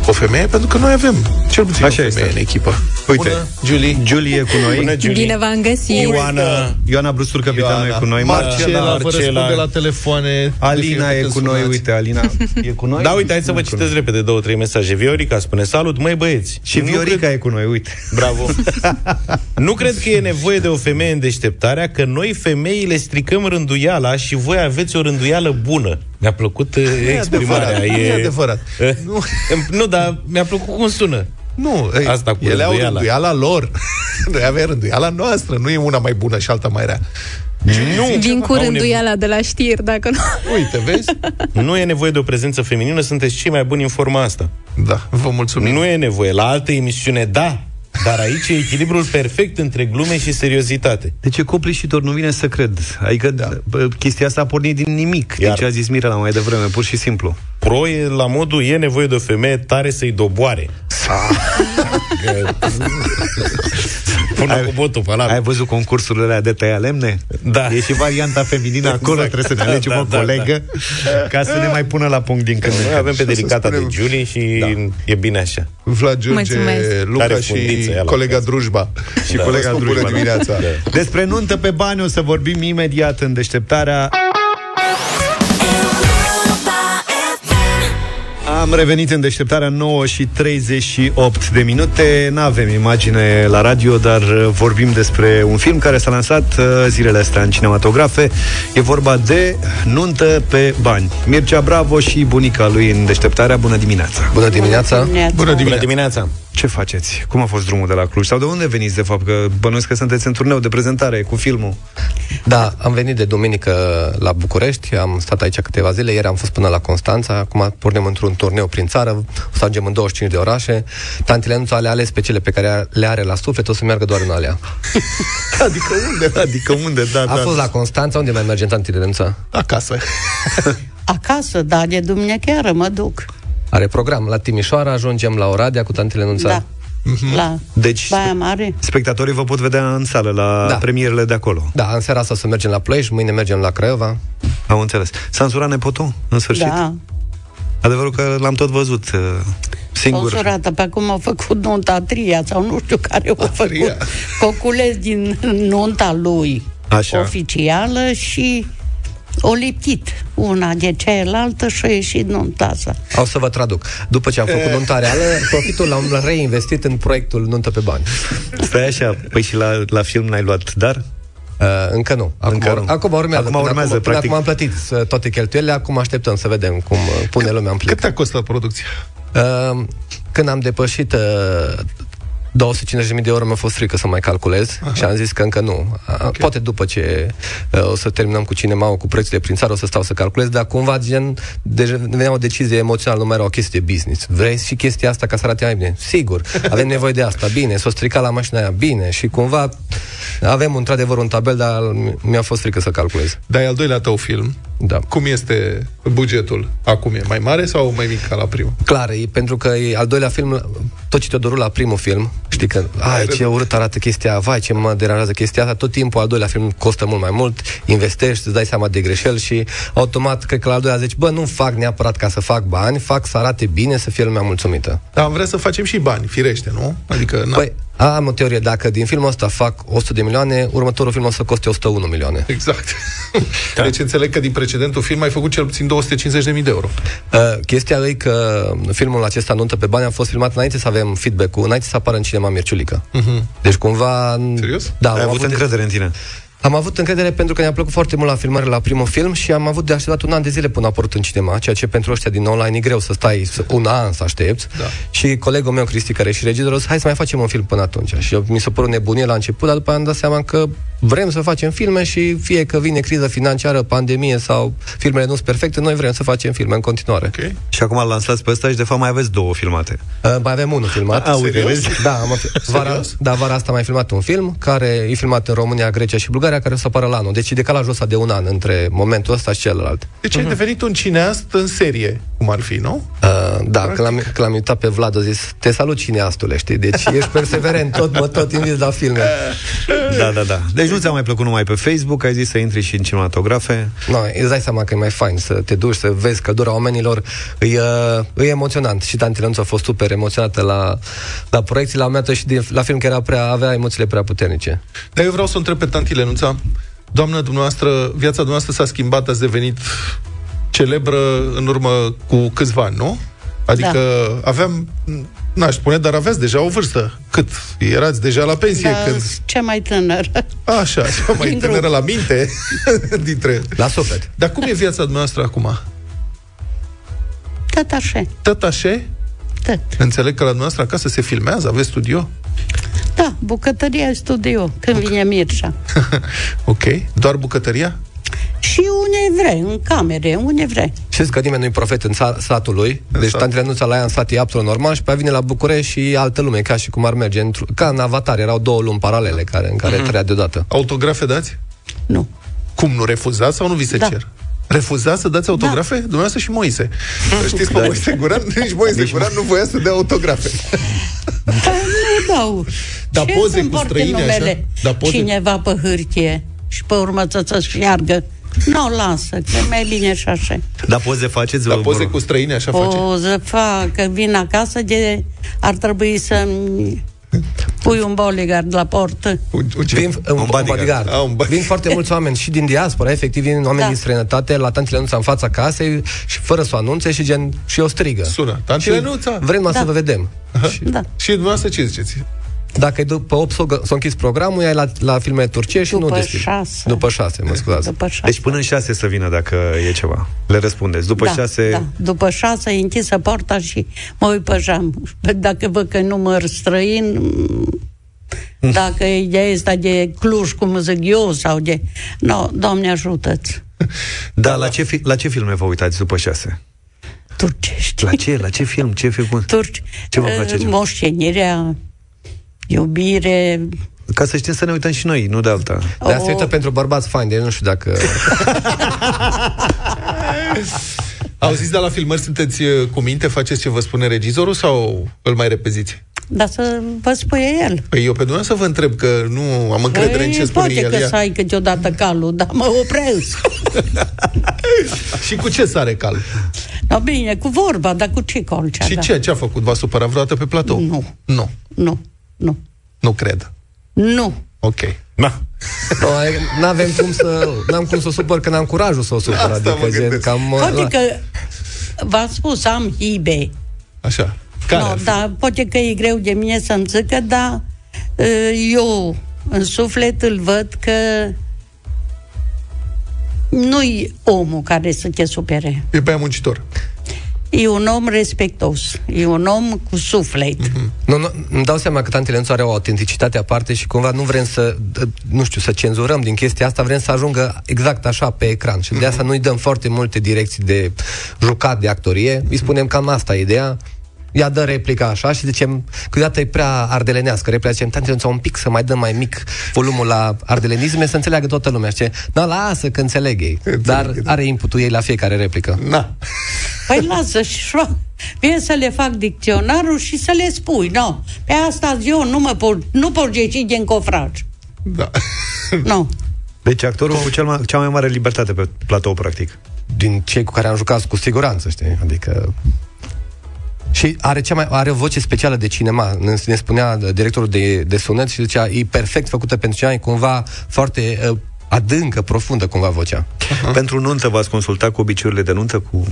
o femeie, pentru că noi avem cel puțin Așa o femeie este. în echipă. Uite, Bună, Julie. Julie e cu noi. Bună, Julie. Bine v-am găsit. Ioana, Ioana Brustur, capitanul, e cu noi. Marcela, vă Marcela. răspunde la telefoane. Alina de e fiecare cu noi, sunați. uite, Alina e cu noi. Da, uite, hai să vă E cu noi. citesc repede două, trei mesaje. Viorica spune, salut, măi băieți. Și Nu Viorica cred- e cu noi, uite. Bravo. nu cred că e nevoie de o femeie în deșteptarea, că noi femeile stricăm rânduiala și voi aveți o rânduială bună. Mi-a plăcut uh, exprimarea. adevărat, nu e adevărat. Nu. nu, dar mi-a plăcut cum sună. Nu, ei, Asta cu ele au rânduiala. rânduiala lor. Noi avem rânduiala noastră, nu e una mai bună și alta mai rea. Nu. Vin cu Au nevoie- rânduiala de la știri, dacă nu... Uite, vezi? Nu e nevoie de o prezență feminină, sunteți cei mai buni în forma asta. Da, vă mulțumim. Nu e nevoie. La altă emisiune, da. Dar aici e echilibrul perfect între glume și seriozitate. Deci e copleșitor, nu vine să cred. Adică da. chestia asta a pornit din nimic, din Iar- ce a zis Mirela mai devreme, pur și simplu. Pro e la modul, e nevoie de o femeie tare să-i doboare. Până cu botul pe Ai văzut concursurile alea de tăia lemne? Da. E și varianta feminină acolo, Exact. trebuie să ne alegem Da, o da, colegă ca să ne mai pună la punct din când în Noi când. avem pe Și o să delicata de spunem- Julie și Da. e bine așa. Vlad George, Mulțumesc. Luca Tare și fundiță, ea la colega casă. Drujba. Și Da. colega Vă spun Drujba, Bună da. dimineața. Despre nuntă pe bani o să vorbim imediat în deșteptarea. Am revenit în deșteptarea 9 și 38 de minute. Nu avem imagine la radio, dar uh, vorbim despre un film care s-a lansat uh, zilele astea în cinematografe. E vorba de Nuntă pe bani. Mircea Bravo și bunica lui în deșteptarea. Bună dimineața! Bună dimineața! Bună Bună dimineața. dimineața! Ce faceți? Cum a fost drumul de la Cluj? Sau de unde veniți, de fapt? Că bănuiesc că sunteți în turneu de prezentare cu filmul. Da, am venit de duminică la București, am stat aici câteva zile, ieri am fost până la Constanța, acum pornim într-un turneu prin țară, o să ajungem în 25 de orașe. Tantele nu le ales pe cele pe care le are la suflet, o să meargă doar în alea. Adică unde? Adică unde? Da, A da. fost la Constanța, unde mai merge tantele Lența? Acasă. Acasă, da, de duminică mă duc. Are program la Timișoara, ajungem la Oradea cu tantele Lența. Da. La Deci, Baia Mare. spectatorii vă pot vedea în sală la Da. premierele de acolo. Da, în seara asta o să mergem la Ploiești, mâine mergem la Craiova. Am înțeles. S-a însurat nepotul, în sfârșit? Da. Adevărul că l-am tot văzut uh, singur. Sponsorată pe acum au făcut nunta tria sau nu știu care o făcut. Tria. Cocules din nunta lui Așa. oficială și o liptit una de cealaltă și a ieșit nunta sa. O să vă traduc. După ce am făcut nunta reală, profitul l-am reinvestit în proiectul Nuntă pe bani. Stai așa, păi și la, la film n-ai luat dar? Uh, încă nu. Acum, Încă nu. acum urmează. Acum Până urmează, acum, până practic. acum am plătit uh, toate cheltuielile, acum așteptăm să vedem cum uh, pune lumea în plic. Cât te costă producția? Uh, când am depășit uh, 250.000 de euro mi-a fost frică să mai calculez Aha. și am zis că încă nu. Okay. Poate după ce uh, o să terminăm cu cinema cu prețurile prin țară, o să stau să calculez, dar cumva gen, deja venea o decizie emoțională, nu mai era o chestie de business. Vrei și chestia asta ca să arate mai bine? Sigur, avem nevoie de asta, bine, s-o strica la mașina aia, bine, și cumva avem într-adevăr un tabel, dar mi-a fost frică să calculez. Dar e al doilea tău film. Da. Cum este bugetul? Acum e mai mare sau mai mic ca la primul? Clar, e pentru că e al doilea film, tot ce te-a dorut la primul film, știi că, ai, ce urât arată chestia, vai, ce mă deranjează chestia asta, tot timpul al doilea film costă mult mai mult, investești, îți dai seama de greșeli și automat, cred că la al doilea zici, bă, nu fac neapărat ca să fac bani, fac să arate bine, să fie lumea mulțumită. Dar am vrea să facem și bani, firește, nu? Adică, na, Păi, am o teorie, dacă din filmul ăsta fac 100 de milioane, următorul film o să coste 101 milioane. Exact. Da. Deci înțeleg că din precedentul film ai făcut cel puțin 250.000 de euro. Uh, chestia e că filmul acesta, Nuntă pe bani, a fost filmat înainte să avem feedback-ul, înainte să apară în cinema Mirciulică. Mhm. Deci cumva... Serios? Da, Ai am avut încredere în tine. Am avut încredere pentru că ne-a plăcut foarte mult la filmare la primul film și am avut de așteptat un an de zile până a apărut în cinema, ceea ce pentru ăștia din online e greu să stai să- un an să aștepți. Da. Și colegul meu, Cristi, care e și regizorul, a zis, hai să mai facem un film până atunci. Și eu, mi s-a părut nebunie la început, dar după aia am dat seama că vrem să facem filme și fie că vine criză financiară, pandemie sau filmele nu sunt perfecte, noi vrem să facem filme în continuare. Okay. Și acum îl lansați pe ăsta și de fapt mai aveți două filmate. Uh, mai avem unul filmat. A, uite, Serios? vezi? Da, am, vara, Serios? da, vara asta am mai filmat un film care e filmat în România, Grecia și Bulgaria, care o să apară la anul. Deci e decalajul ăsta de un an între momentul ăsta și celălalt. Deci ai devenit un cineast în serie, cum ar fi, nu? Uh, da, când l-am, când l-am uitat pe Vlad, a zis, te salut cineastule, știi? Deci ești perseverent, tot, mă, tot inviți la filme. Da, da, da. Deci nu ți-a mai plăcut numai pe Facebook, ai zis să intri și în cinematografe. No, îți dai seama că e mai fain să te duci, să vezi căldura oamenilor. E, uh, e emoționant. Și Tanti Lănuț a fost super emoționată la, la proiecții, la mea și din, la film că era prea, avea emoțiile prea puternice. Dar eu vreau să o întreb pe tanti Lenuța, doamnă, dumneavoastră, viața dumneavoastră s-a schimbat, ați devenit celebră în urmă cu câțiva ani, nu? Adică da. aveam, n-aș spune, dar aveați deja o vârstă. Cât? Erați deja la pensie Da, când... cea mai tânără. Așa, cea mai Din tânără grup. la minte dintre... La suflet. Dar cum e viața dumneavoastră acum? Tot așa. Tot așa? Tot. Înțeleg că la dumneavoastră acasă se filmează, aveți studio? Da, bucătăria studio, când vine Mircea. Ok. Doar bucătăria? Și unde vrei, în camere, unde vrei. Știți că nimeni nu e profet în sa- satul lui, deci sat. Tanti Lănuța la ea în sat e absolut normal și pe aia vine la București și altă lume, ca și cum ar merge, într- ca în Avatar, erau două lumi paralele care, în care trăia deodată. Autografe dați? Nu. Cum, nu refuzați sau nu vi se Da. cer? Refuzați să dați autografe? Da. Dumneavoastră și Moise. Știți pe Da. Moise Guran? Nici Moise Guran nu voia să dea autografe. Dar nu dau. Dar Ce poze să-mi cu porte străine, așa? numele Dar poze- Cineva pe hârtie și pe urmă să ți șiargă. Nu, lasă, că e mai bine și așa. Dar poze faceți? Dar vă poze rog. cu străine așa face? O să fac, că vin acasă, de, ar trebui să pui un bodyguard la portă. Un, un, ce? Vin, un, un bodyguard. bodyguard. Ah, un bodyguard. Vin foarte mulți oameni și din diaspora, efectiv, vin oameni Da. din străinătate la tantile Lănuța în fața casei și fără să o anunțe și gen și o strigă. Sună. Tanti Și Lenuța! Vrem Da. să vă vedem. Da. Și dumneavoastră ce ziceți? Dacă e după 8 s-o, s-o închis programul, e la, la filme turcie și După nu deschid. șase. După 6, mă scuzați. După șase. Deci până în șase să vină dacă e ceva. Le răspundeți. După da, șase... Da. După șase e închisă porta și mă uit pe geam. Dacă văd că număr străin, Mm. dacă e de asta de Cluj, cum zic eu, sau de... No, Doamne ajută-ți. Da, la ce, fi- la ce filme vă uitați după șase? Turcești. La ce? La ce film? Ce film? Turci. Ce vă place? Eh, Moștenirea, iubire... Ca să știm să ne uităm și noi, nu de alta. Dar se o- uită pentru bărbați faini, de nu știu dacă... Auziți, dar la filmări sunteți uh, cu minte, faceți ce vă spune regizorul sau îl mai repeziți? Dar să vă spune el. Păi eu pe dumneavoastră vă întreb că nu am încredere în ce spune poate el. că Ia. să ai câteodată calul, dar mă opresc. Și cu ce sare cal? No, bine, cu vorba, dar cu ce colcea? Și da. ce, ce a făcut? V-a supărat vreodată pe platou? Nu. Nu. Nu, nu, Nu cred. nu. Ok. Da. Nu avem cum să... N-am cum să o supăr, că n-am curajul să o supăr. Asta mă adică, gen, gândesc. cam... Poate la- că, v-am spus, am hibe. Așa. Care no, ar fi? dar poate că e greu de mine să-mi zică, dar uh, eu în suflet îl văd că nu-i omul care să te supere. E pe aia muncitor. E un om respectos. E un om cu suflet. Nu, nu, îmi dau seama că Tante Lențu are o autenticitate aparte și cumva nu vrem să, d- nu știu, să cenzurăm din chestia asta, vrem să ajungă exact așa pe ecran. Și de asta nu-i dăm foarte multe direcții de jucat, de actorie, îi spunem cam asta e ideea, ea dă replica așa și zicem, câteodată e prea ardelenească, replica zicem, tante Lențu, un pic să mai dăm mai mic volumul la ardelenisme, să înțeleagă toată lumea. Și zice, na, lasă că înțeleg ei. Dar are inputul ei la fiecare replică. Na. Păi lasă și fac. Vine să le fac dicționarul și să le spui. Nu, pe asta eu nu mă pot, nu pot ieși din cofraj. Da. Nu. Deci actorul cu cel mai, cea mai mare libertate pe platou, practic. din cei cu care am jucat cu siguranță, știi? Adică și are, cea mai, are o voce specială de cinema. Ne, ne spunea directorul de, de sunet și zicea, e perfect făcută pentru cinema, e cumva foarte uh, adâncă, profundă cumva vocea. Pentru nuntă v-ați consultat cu obiceiurile de nuntă, cu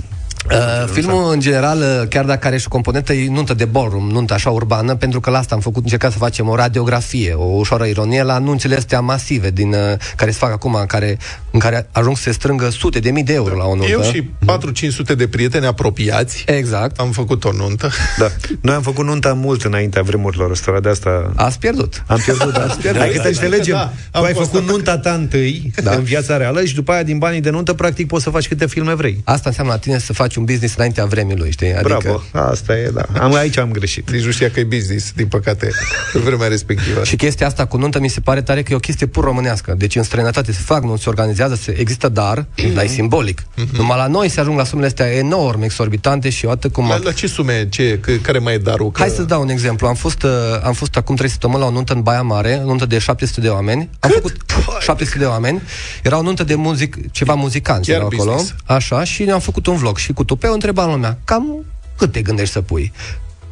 Uh, filmul, în general, uh, chiar dacă are și o componentă, e nuntă de ballroom, nuntă așa urbană, pentru că la asta am făcut, încercat să facem o radiografie, o ușoară ironie la anunțele astea masive din, uh, care se fac acum, în care, în care ajung să se strângă sute de mii de euro la o nuntă. Eu și 4-500 de prieteni apropiați exact. am făcut o nuntă. Da. Noi am făcut nunta mult înaintea vremurilor ăstora, de asta... Ați pierdut. Am pierdut, da. Ați pierdut. Hai că te Adică, înțelegem. da, tu am ai fost făcut nunta ta întâi, da. în viața reală, și după aia, din banii de nuntă, practic, poți să faci câte filme vrei. Asta înseamnă la tine să faci un business înaintea vremii lui, știi? Adică... Bravo, asta e, da. Am, aici am greșit. Nici nu știa că e business, din păcate, în vremea respectivă. Și chestia asta cu nuntă mi se pare tare că e o chestie pur românească. Deci în străinătate se fac, nu se organizează, se, există dar, Mhm. dar e simbolic. Numai la noi se ajung la sumele astea enorm, exorbitante și atât cum... La, la ce sume, ce, că, care mai e darul? Că... Hai să-ți dau un exemplu. Am fost, uh, am fost acum 3 săptămâni la o nuntă în Baia Mare, o nuntă de 700 de oameni. Am făcut 700 de oameni. Era o nuntă de muzic, ceva muzicanți Chiar erau acolo. business. Așa, și ne-am făcut un vlog. Și cu tupeu întrebam lumea, cam cât te gândești să pui?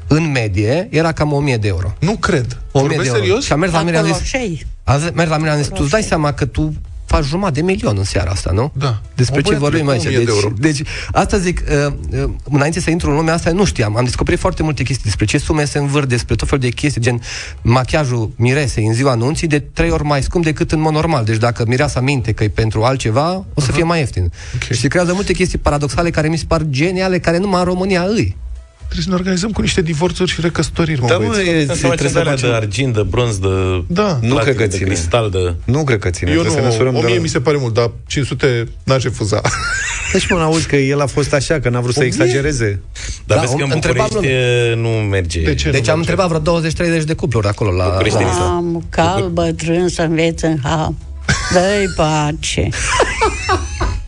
În medie, era cam 1000 de euro. Nu cred. 1000 de Vorbesc euro. serios? Și am mers la mine, am zis, Coloșei. am zis- mers la mine, am zis, tu îți dai seama că tu faci jumătate de milion în seara asta, nu? Da. Despre O ce băiat vorbim cu aici? 1000 de Deci, euro. deci, asta zic, uh, uh, înainte să intru în lumea asta, nu știam. Am descoperit foarte multe chestii despre ce sume se învârt, despre tot felul de chestii, gen machiajul miresei în ziua anunții de trei ori mai scump decât în mod normal. Deci dacă mireasa minte că e pentru altceva, o să fie mai ieftin. Okay. Și se creează multe chestii paradoxale care mi se par geniale, care numai în România îi. Trebuie să ne organizăm cu niște divorțuri și recăsătoriri, mă, Da, mă, băieți. e, Să facem de alea de facem- argint, de bronz, de Da. Nu cred că de ține. cristal, de... Nu cred că ține. Eu trebuie să ne surăm nu, de 1000 la... mi se pare mult, dar 500 n-aș refuza. Deci, mă, auzi că el a fost așa, că n-a vrut să 1000? exagereze. Dar Da, vezi că în întrebam București e, nu merge. De ce? Deci nu am merge? întrebat vreo 20-30 de cupluri acolo la... București la... Exact. Am cal bătrân să înveți în ham. Dă-i pace.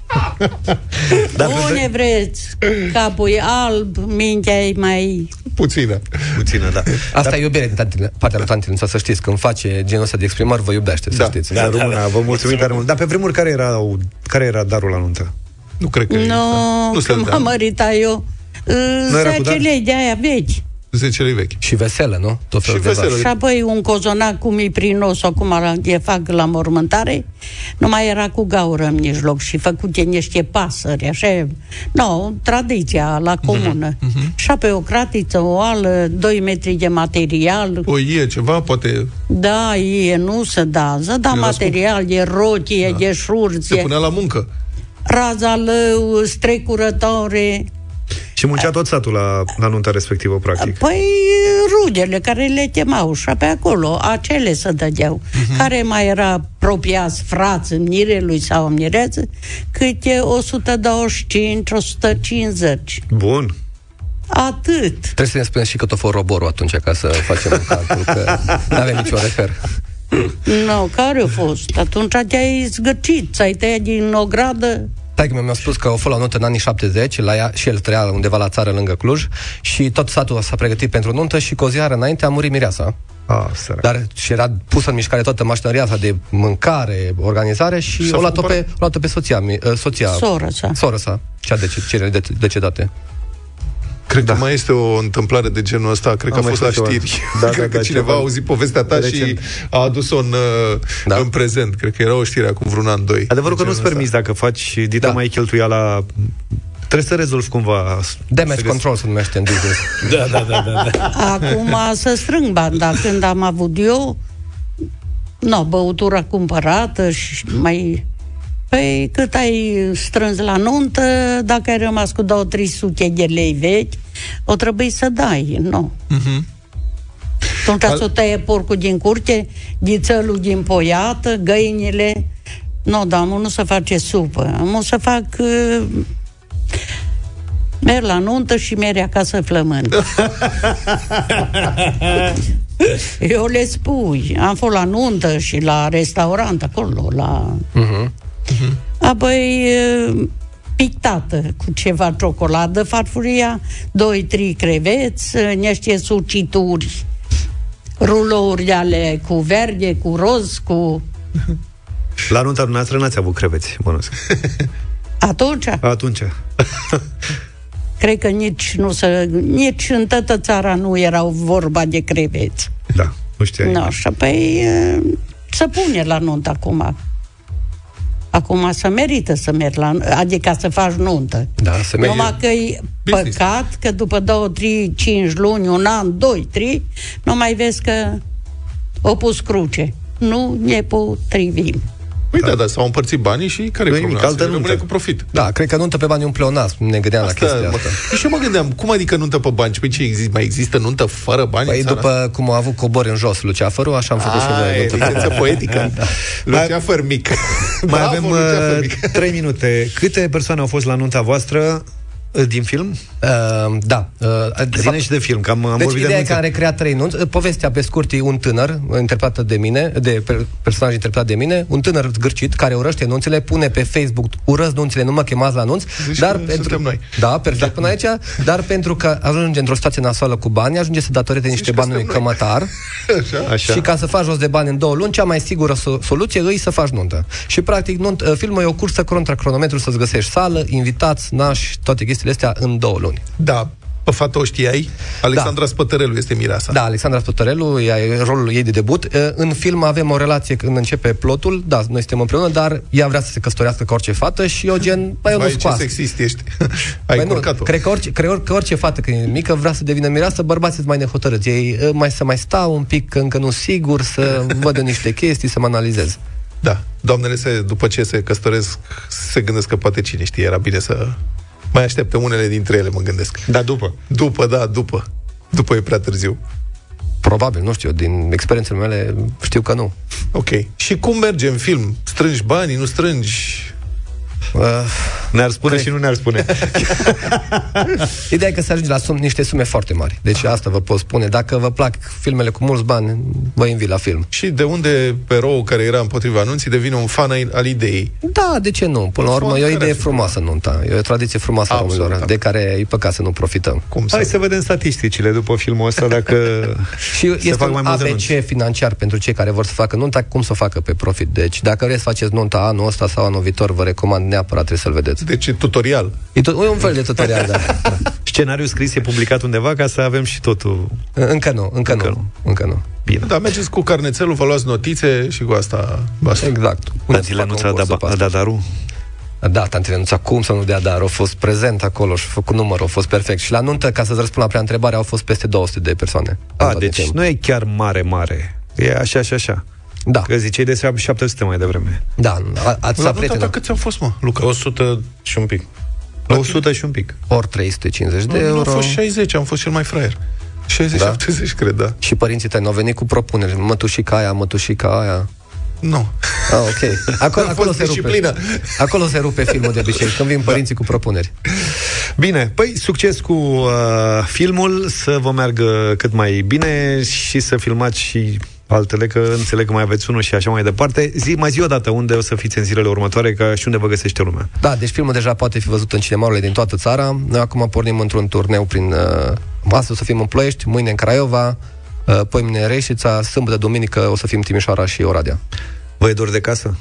Dar Unde vreți? Capul e alb, mintea e mai... Puțină. Puțină, da. Asta e iubire din tante- partea lui Tantinuța, să știți. Când face genul ăsta de exprimări, vă iubește, să Da. știți. Da, da, vă mulțumim tare mult. Dar pe vremuri, care era, care era darul la nuntă? Nu cred că Nu, nu no, se când dea. m-am măritat eu, Nu era cu 10 dar? lei de aia vechi. 10 lei vechi. Și veselă, nu? Tot felul Și de veselă. vas. Și apoi un cozonac cum e prin os, sau cum ala- e fac la mormântare, nu mai era cu gaură în mijloc și făcute niște pasări, așa, no, tradiția la comună. Mhm, Și apoi o cratiță, o ală, 2 metri de material, O ie ceva, poate da, e, nu se dază, dar Era material, e rochie, da. e șurț, se e punea la muncă. raza lău, strecurătoare, Și muncea tot satul la, la nunta respectivă, practic. Păi rudele care le chemau și pe acolo, acele să dădeau. Uh-huh. Care mai era propriați frați mirelui sau mireță, câte 125, 150. Bun. Atât. Trebuie să ne spuneți și cât a fost roborul atunci ca să facem un calcul, că nu avem niciun refer. Nu, care a fost? Atunci te-ai zgârcit, ți-ai tăiat din o gradă. Taică mi-a spus că au fost la nuntă în anii 70, la ea, și el trăia undeva la țară lângă Cluj, și tot satul s-a pregătit pentru nuntă și cu o zi înainte a murit mireasa. Ah, sărac. Dar și era pusă în mișcare toată mașinăria asta de mâncare, organizare și S-a o luat-o făcut pe, o luat-o pe soția, mi- uh, soția Soră sa. Soră sa, cea de, cele de, decedate. Cred da. că mai este o întâmplare de genul ăsta, cred că Am a mai fost la ceva. știri. Da, da, cred că da, cineva ceva a auzit povestea ta și recent. a adus-o în, uh, Da. în prezent. Cred că era o știre acum vreun an, doi. Adevărul de că nu-ți genul permiți dacă faci dita Da. mai cheltuiala Trebuie să rezolvi cumva Damage control se numește în business. Da, da, da, da, da. Acum să strâng bani, dar când am avut eu, nu, băutura cumpărată și mai... Păi cât ai strâns la nuntă, dacă ai rămas cu 2-3 sute de lei vechi, o trebuie să dai, nu. Mhm. Atunci Al... să tăie porcul din curte, ghițelul din poiată, găinile. Nu, dar am nu să face supă. Am să fac... Uh, merg la nuntă și merg acasă flămând. Eu le spui. Am fost la nuntă și la restaurant acolo, la... Mhm. Apoi e, pictată cu ceva ciocoladă, farfuria, doi, trei creveți, niște sucituri, rulouri de ale cu verde, cu roz, cu... La nunta noastră n-ați avut creveți, bănuiesc. Atunci, Atunci. cred că nici, nu să, nici în toată țara nu erau vorba de creveți. Da, nu știai. Nu, și apoi e, să pune la nuntă acum. Acum să merită să mergi la... Adică să faci nuntă. Da, să mergi. Numai că e Business. păcat că după două, trei, cinci luni, un an, doi, trei, nu mai vezi că o pus cruce. Nu ne potrivim. Păi da, da, s-au împărțit banii și care e Nu-i nimic, problema? altă Să rămâne nuntă. cu profit. Da, cred că nuntă pe bani e un pleonasm. Ne gândeam la Asta, chestia mă, asta. și eu mă gândeam, cum adică nuntă pe bani? Păi ce există? Mai există nuntă fără bani? Păi în țara după cum a avut cobor în jos Luceafărul, așa am făcut și asta? noi. A, e nuntă pe licență bani. poetică. Da. Luceafăr mic. Mai Bravo, avem Luceafăr uh, mic. trei minute. Câte persoane au fost la nunta voastră uh, din film? Uh, da. Uh, de Zine fapt, și de film, că am, am deci vorbit de ideea e nuntă. că am recreat trei nunți. Uh, Povestea pe scurt e un tânăr, interpretat de mine, de per- personaj interpretat de mine, un tânăr zgârcit care urăște nunțile, pune pe Facebook urăsc nunțile, nu mă chemați la nunți, Deci dar că pentru suntem noi. Da, perfect da. până aici, dar pentru că ajunge într-o situație nasoală cu bani, ajunge să datoreze niște că bani unui suntem noi. cămătar Așa. Așa. și ca să faci jos de bani în două luni, cea mai sigură so- soluție îi să faci nuntă. Și practic nunt, uh, filmul e o cursă contra cronometru să-ți găsești sală, invitați, nași, toate chestiile astea în două luni. Da, pe fata o știai? Alexandra Spătărelu este mireasa. Da, Alexandra Spătărelu, ea e rolul ei de debut. Uh, În film avem o relație când începe plotul, da, noi suntem împreună, dar ea vrea să se căsătorească cu orice fată și eu gen, băi, eu nu Vai, ce scoas. sexist ești. Ai Păi nu, curcat-o. cred că orice, cred că orice fată când e mică vrea să devină mireasă, bărbații sunt mai nehotărâți. Ei uh, mai să mai stau un pic, că încă nu sigur, să vadă niște chestii, să mă analizez. Da, doamnele se, după ce se căsătoresc, se gândesc că poate cine știe, era bine să mai aștepte unele dintre ele, mă gândesc. Da, după. După, da, după. După e prea târziu. Probabil, nu știu, din experiențele mele știu că nu. Ok. Și cum merge în film? Strângi banii, nu strângi? Uh, Ne-ar spune și nu ne-ar spune. Ideea e că se ajunge la sum, niște sume foarte mari. Deci asta vă pot spune. Dacă vă plac filmele cu mulți bani, vă invit la film. Și de unde eroul care era împotriva anunții devine un fan al- al ideii? Da, de ce nu? Până la Un urmă, fond e o care idee ar fi frumoasă nunta. E o tradiție frumoasă a Absolut, românilor, absolut. de care e păcat să nu profităm. Cum Hai să vedem statisticile după filmul ăsta, dacă Și se este fac un mai multe nunți. ABC financiar pentru cei care vor să facă nunta, cum să o facă pe profit. Deci, dacă vreți să faceți nunta anul ăsta sau anul viitor, vă recomand neapărat trebuie să-l vedeți. Deci e tutorial. E, tot, e un fel de tutorial, da. Scenariul scris e publicat undeva ca să avem și totul. Încă nu, încă, Încă nu, nu. Încă nu. Bine. Da, mergeți cu carnețelul, vă luați notițe și cu asta basta. Exact. Dar Puneți zile nu facă ți-a un dat, post pe a asta. dat darul? Da, tantele nu cum să nu dea dar, au fost prezent acolo și făcut număr, au fost perfect. Și la nuntă, ca să-ți răspund la prea întrebare, au fost peste 200 de persoane. Am A, dat deci de timp. nu e chiar mare, mare. E așa și așa. Da, Că ziceai de 700 mai devreme. da, a- ați La să nunta prietenă. ta câți am fost, mă, Luca? 100 și un pic. La 100 și un pic. Ori 350 de Nu, euro. am fost 60, am fost cel mai fraier. 60-70, Da? cred, da. Și părinții tăi au venit cu propuneri. Mătușica aia, mătușica aia. Nu. Ah, ok. Acolo, A acolo fost se disciplină. rupe. Acolo se rupe filmul de obicei, când vin părinții cu propuneri. Bine, păi succes cu uh, filmul, să vă meargă cât mai bine și să filmați și altele, că înțeleg că mai aveți unul și așa mai departe. Zi, mai zi o dată unde o să fiți în zilele următoare, ca și unde vă găsește lumea. Da, deci filmul deja poate fi văzut în cinemaurile din toată țara. Noi acum pornim într-un turneu prin... Uh, astăzi o să fim în Ploiești, mâine în Craiova, uh, poimine în Reșița, sâmbătă, duminică o să fim în Timișoara și Oradea. Vă e dor de casă?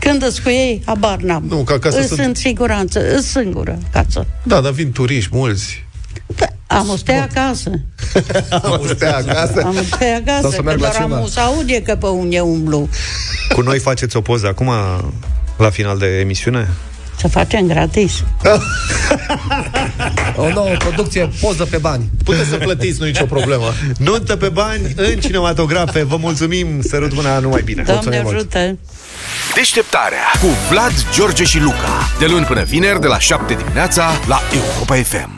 Când îți cu ei, habar n-am. Nu, că acasă Îs sunt- în siguranță, îs singură acasă. Da, dar vin turiști mulți. Am o stea acasă. Am o stea acasă. Am o stea acasă, Sau să că merg la doar am cineva. o să aude că pe unde umblu. Cu noi faceți o poză acum, la final de emisiune? Să facem gratis. O nouă producție, poză pe bani. Puteți să plătiți, nu e nicio problemă. Nuntă pe bani în cinematografe. Vă mulțumim, sărut mâna, numai bine. Doamne ajută! Deșteptarea cu Vlad, George și Luca. De luni până vineri, de la 7 dimineața, la Europa FM.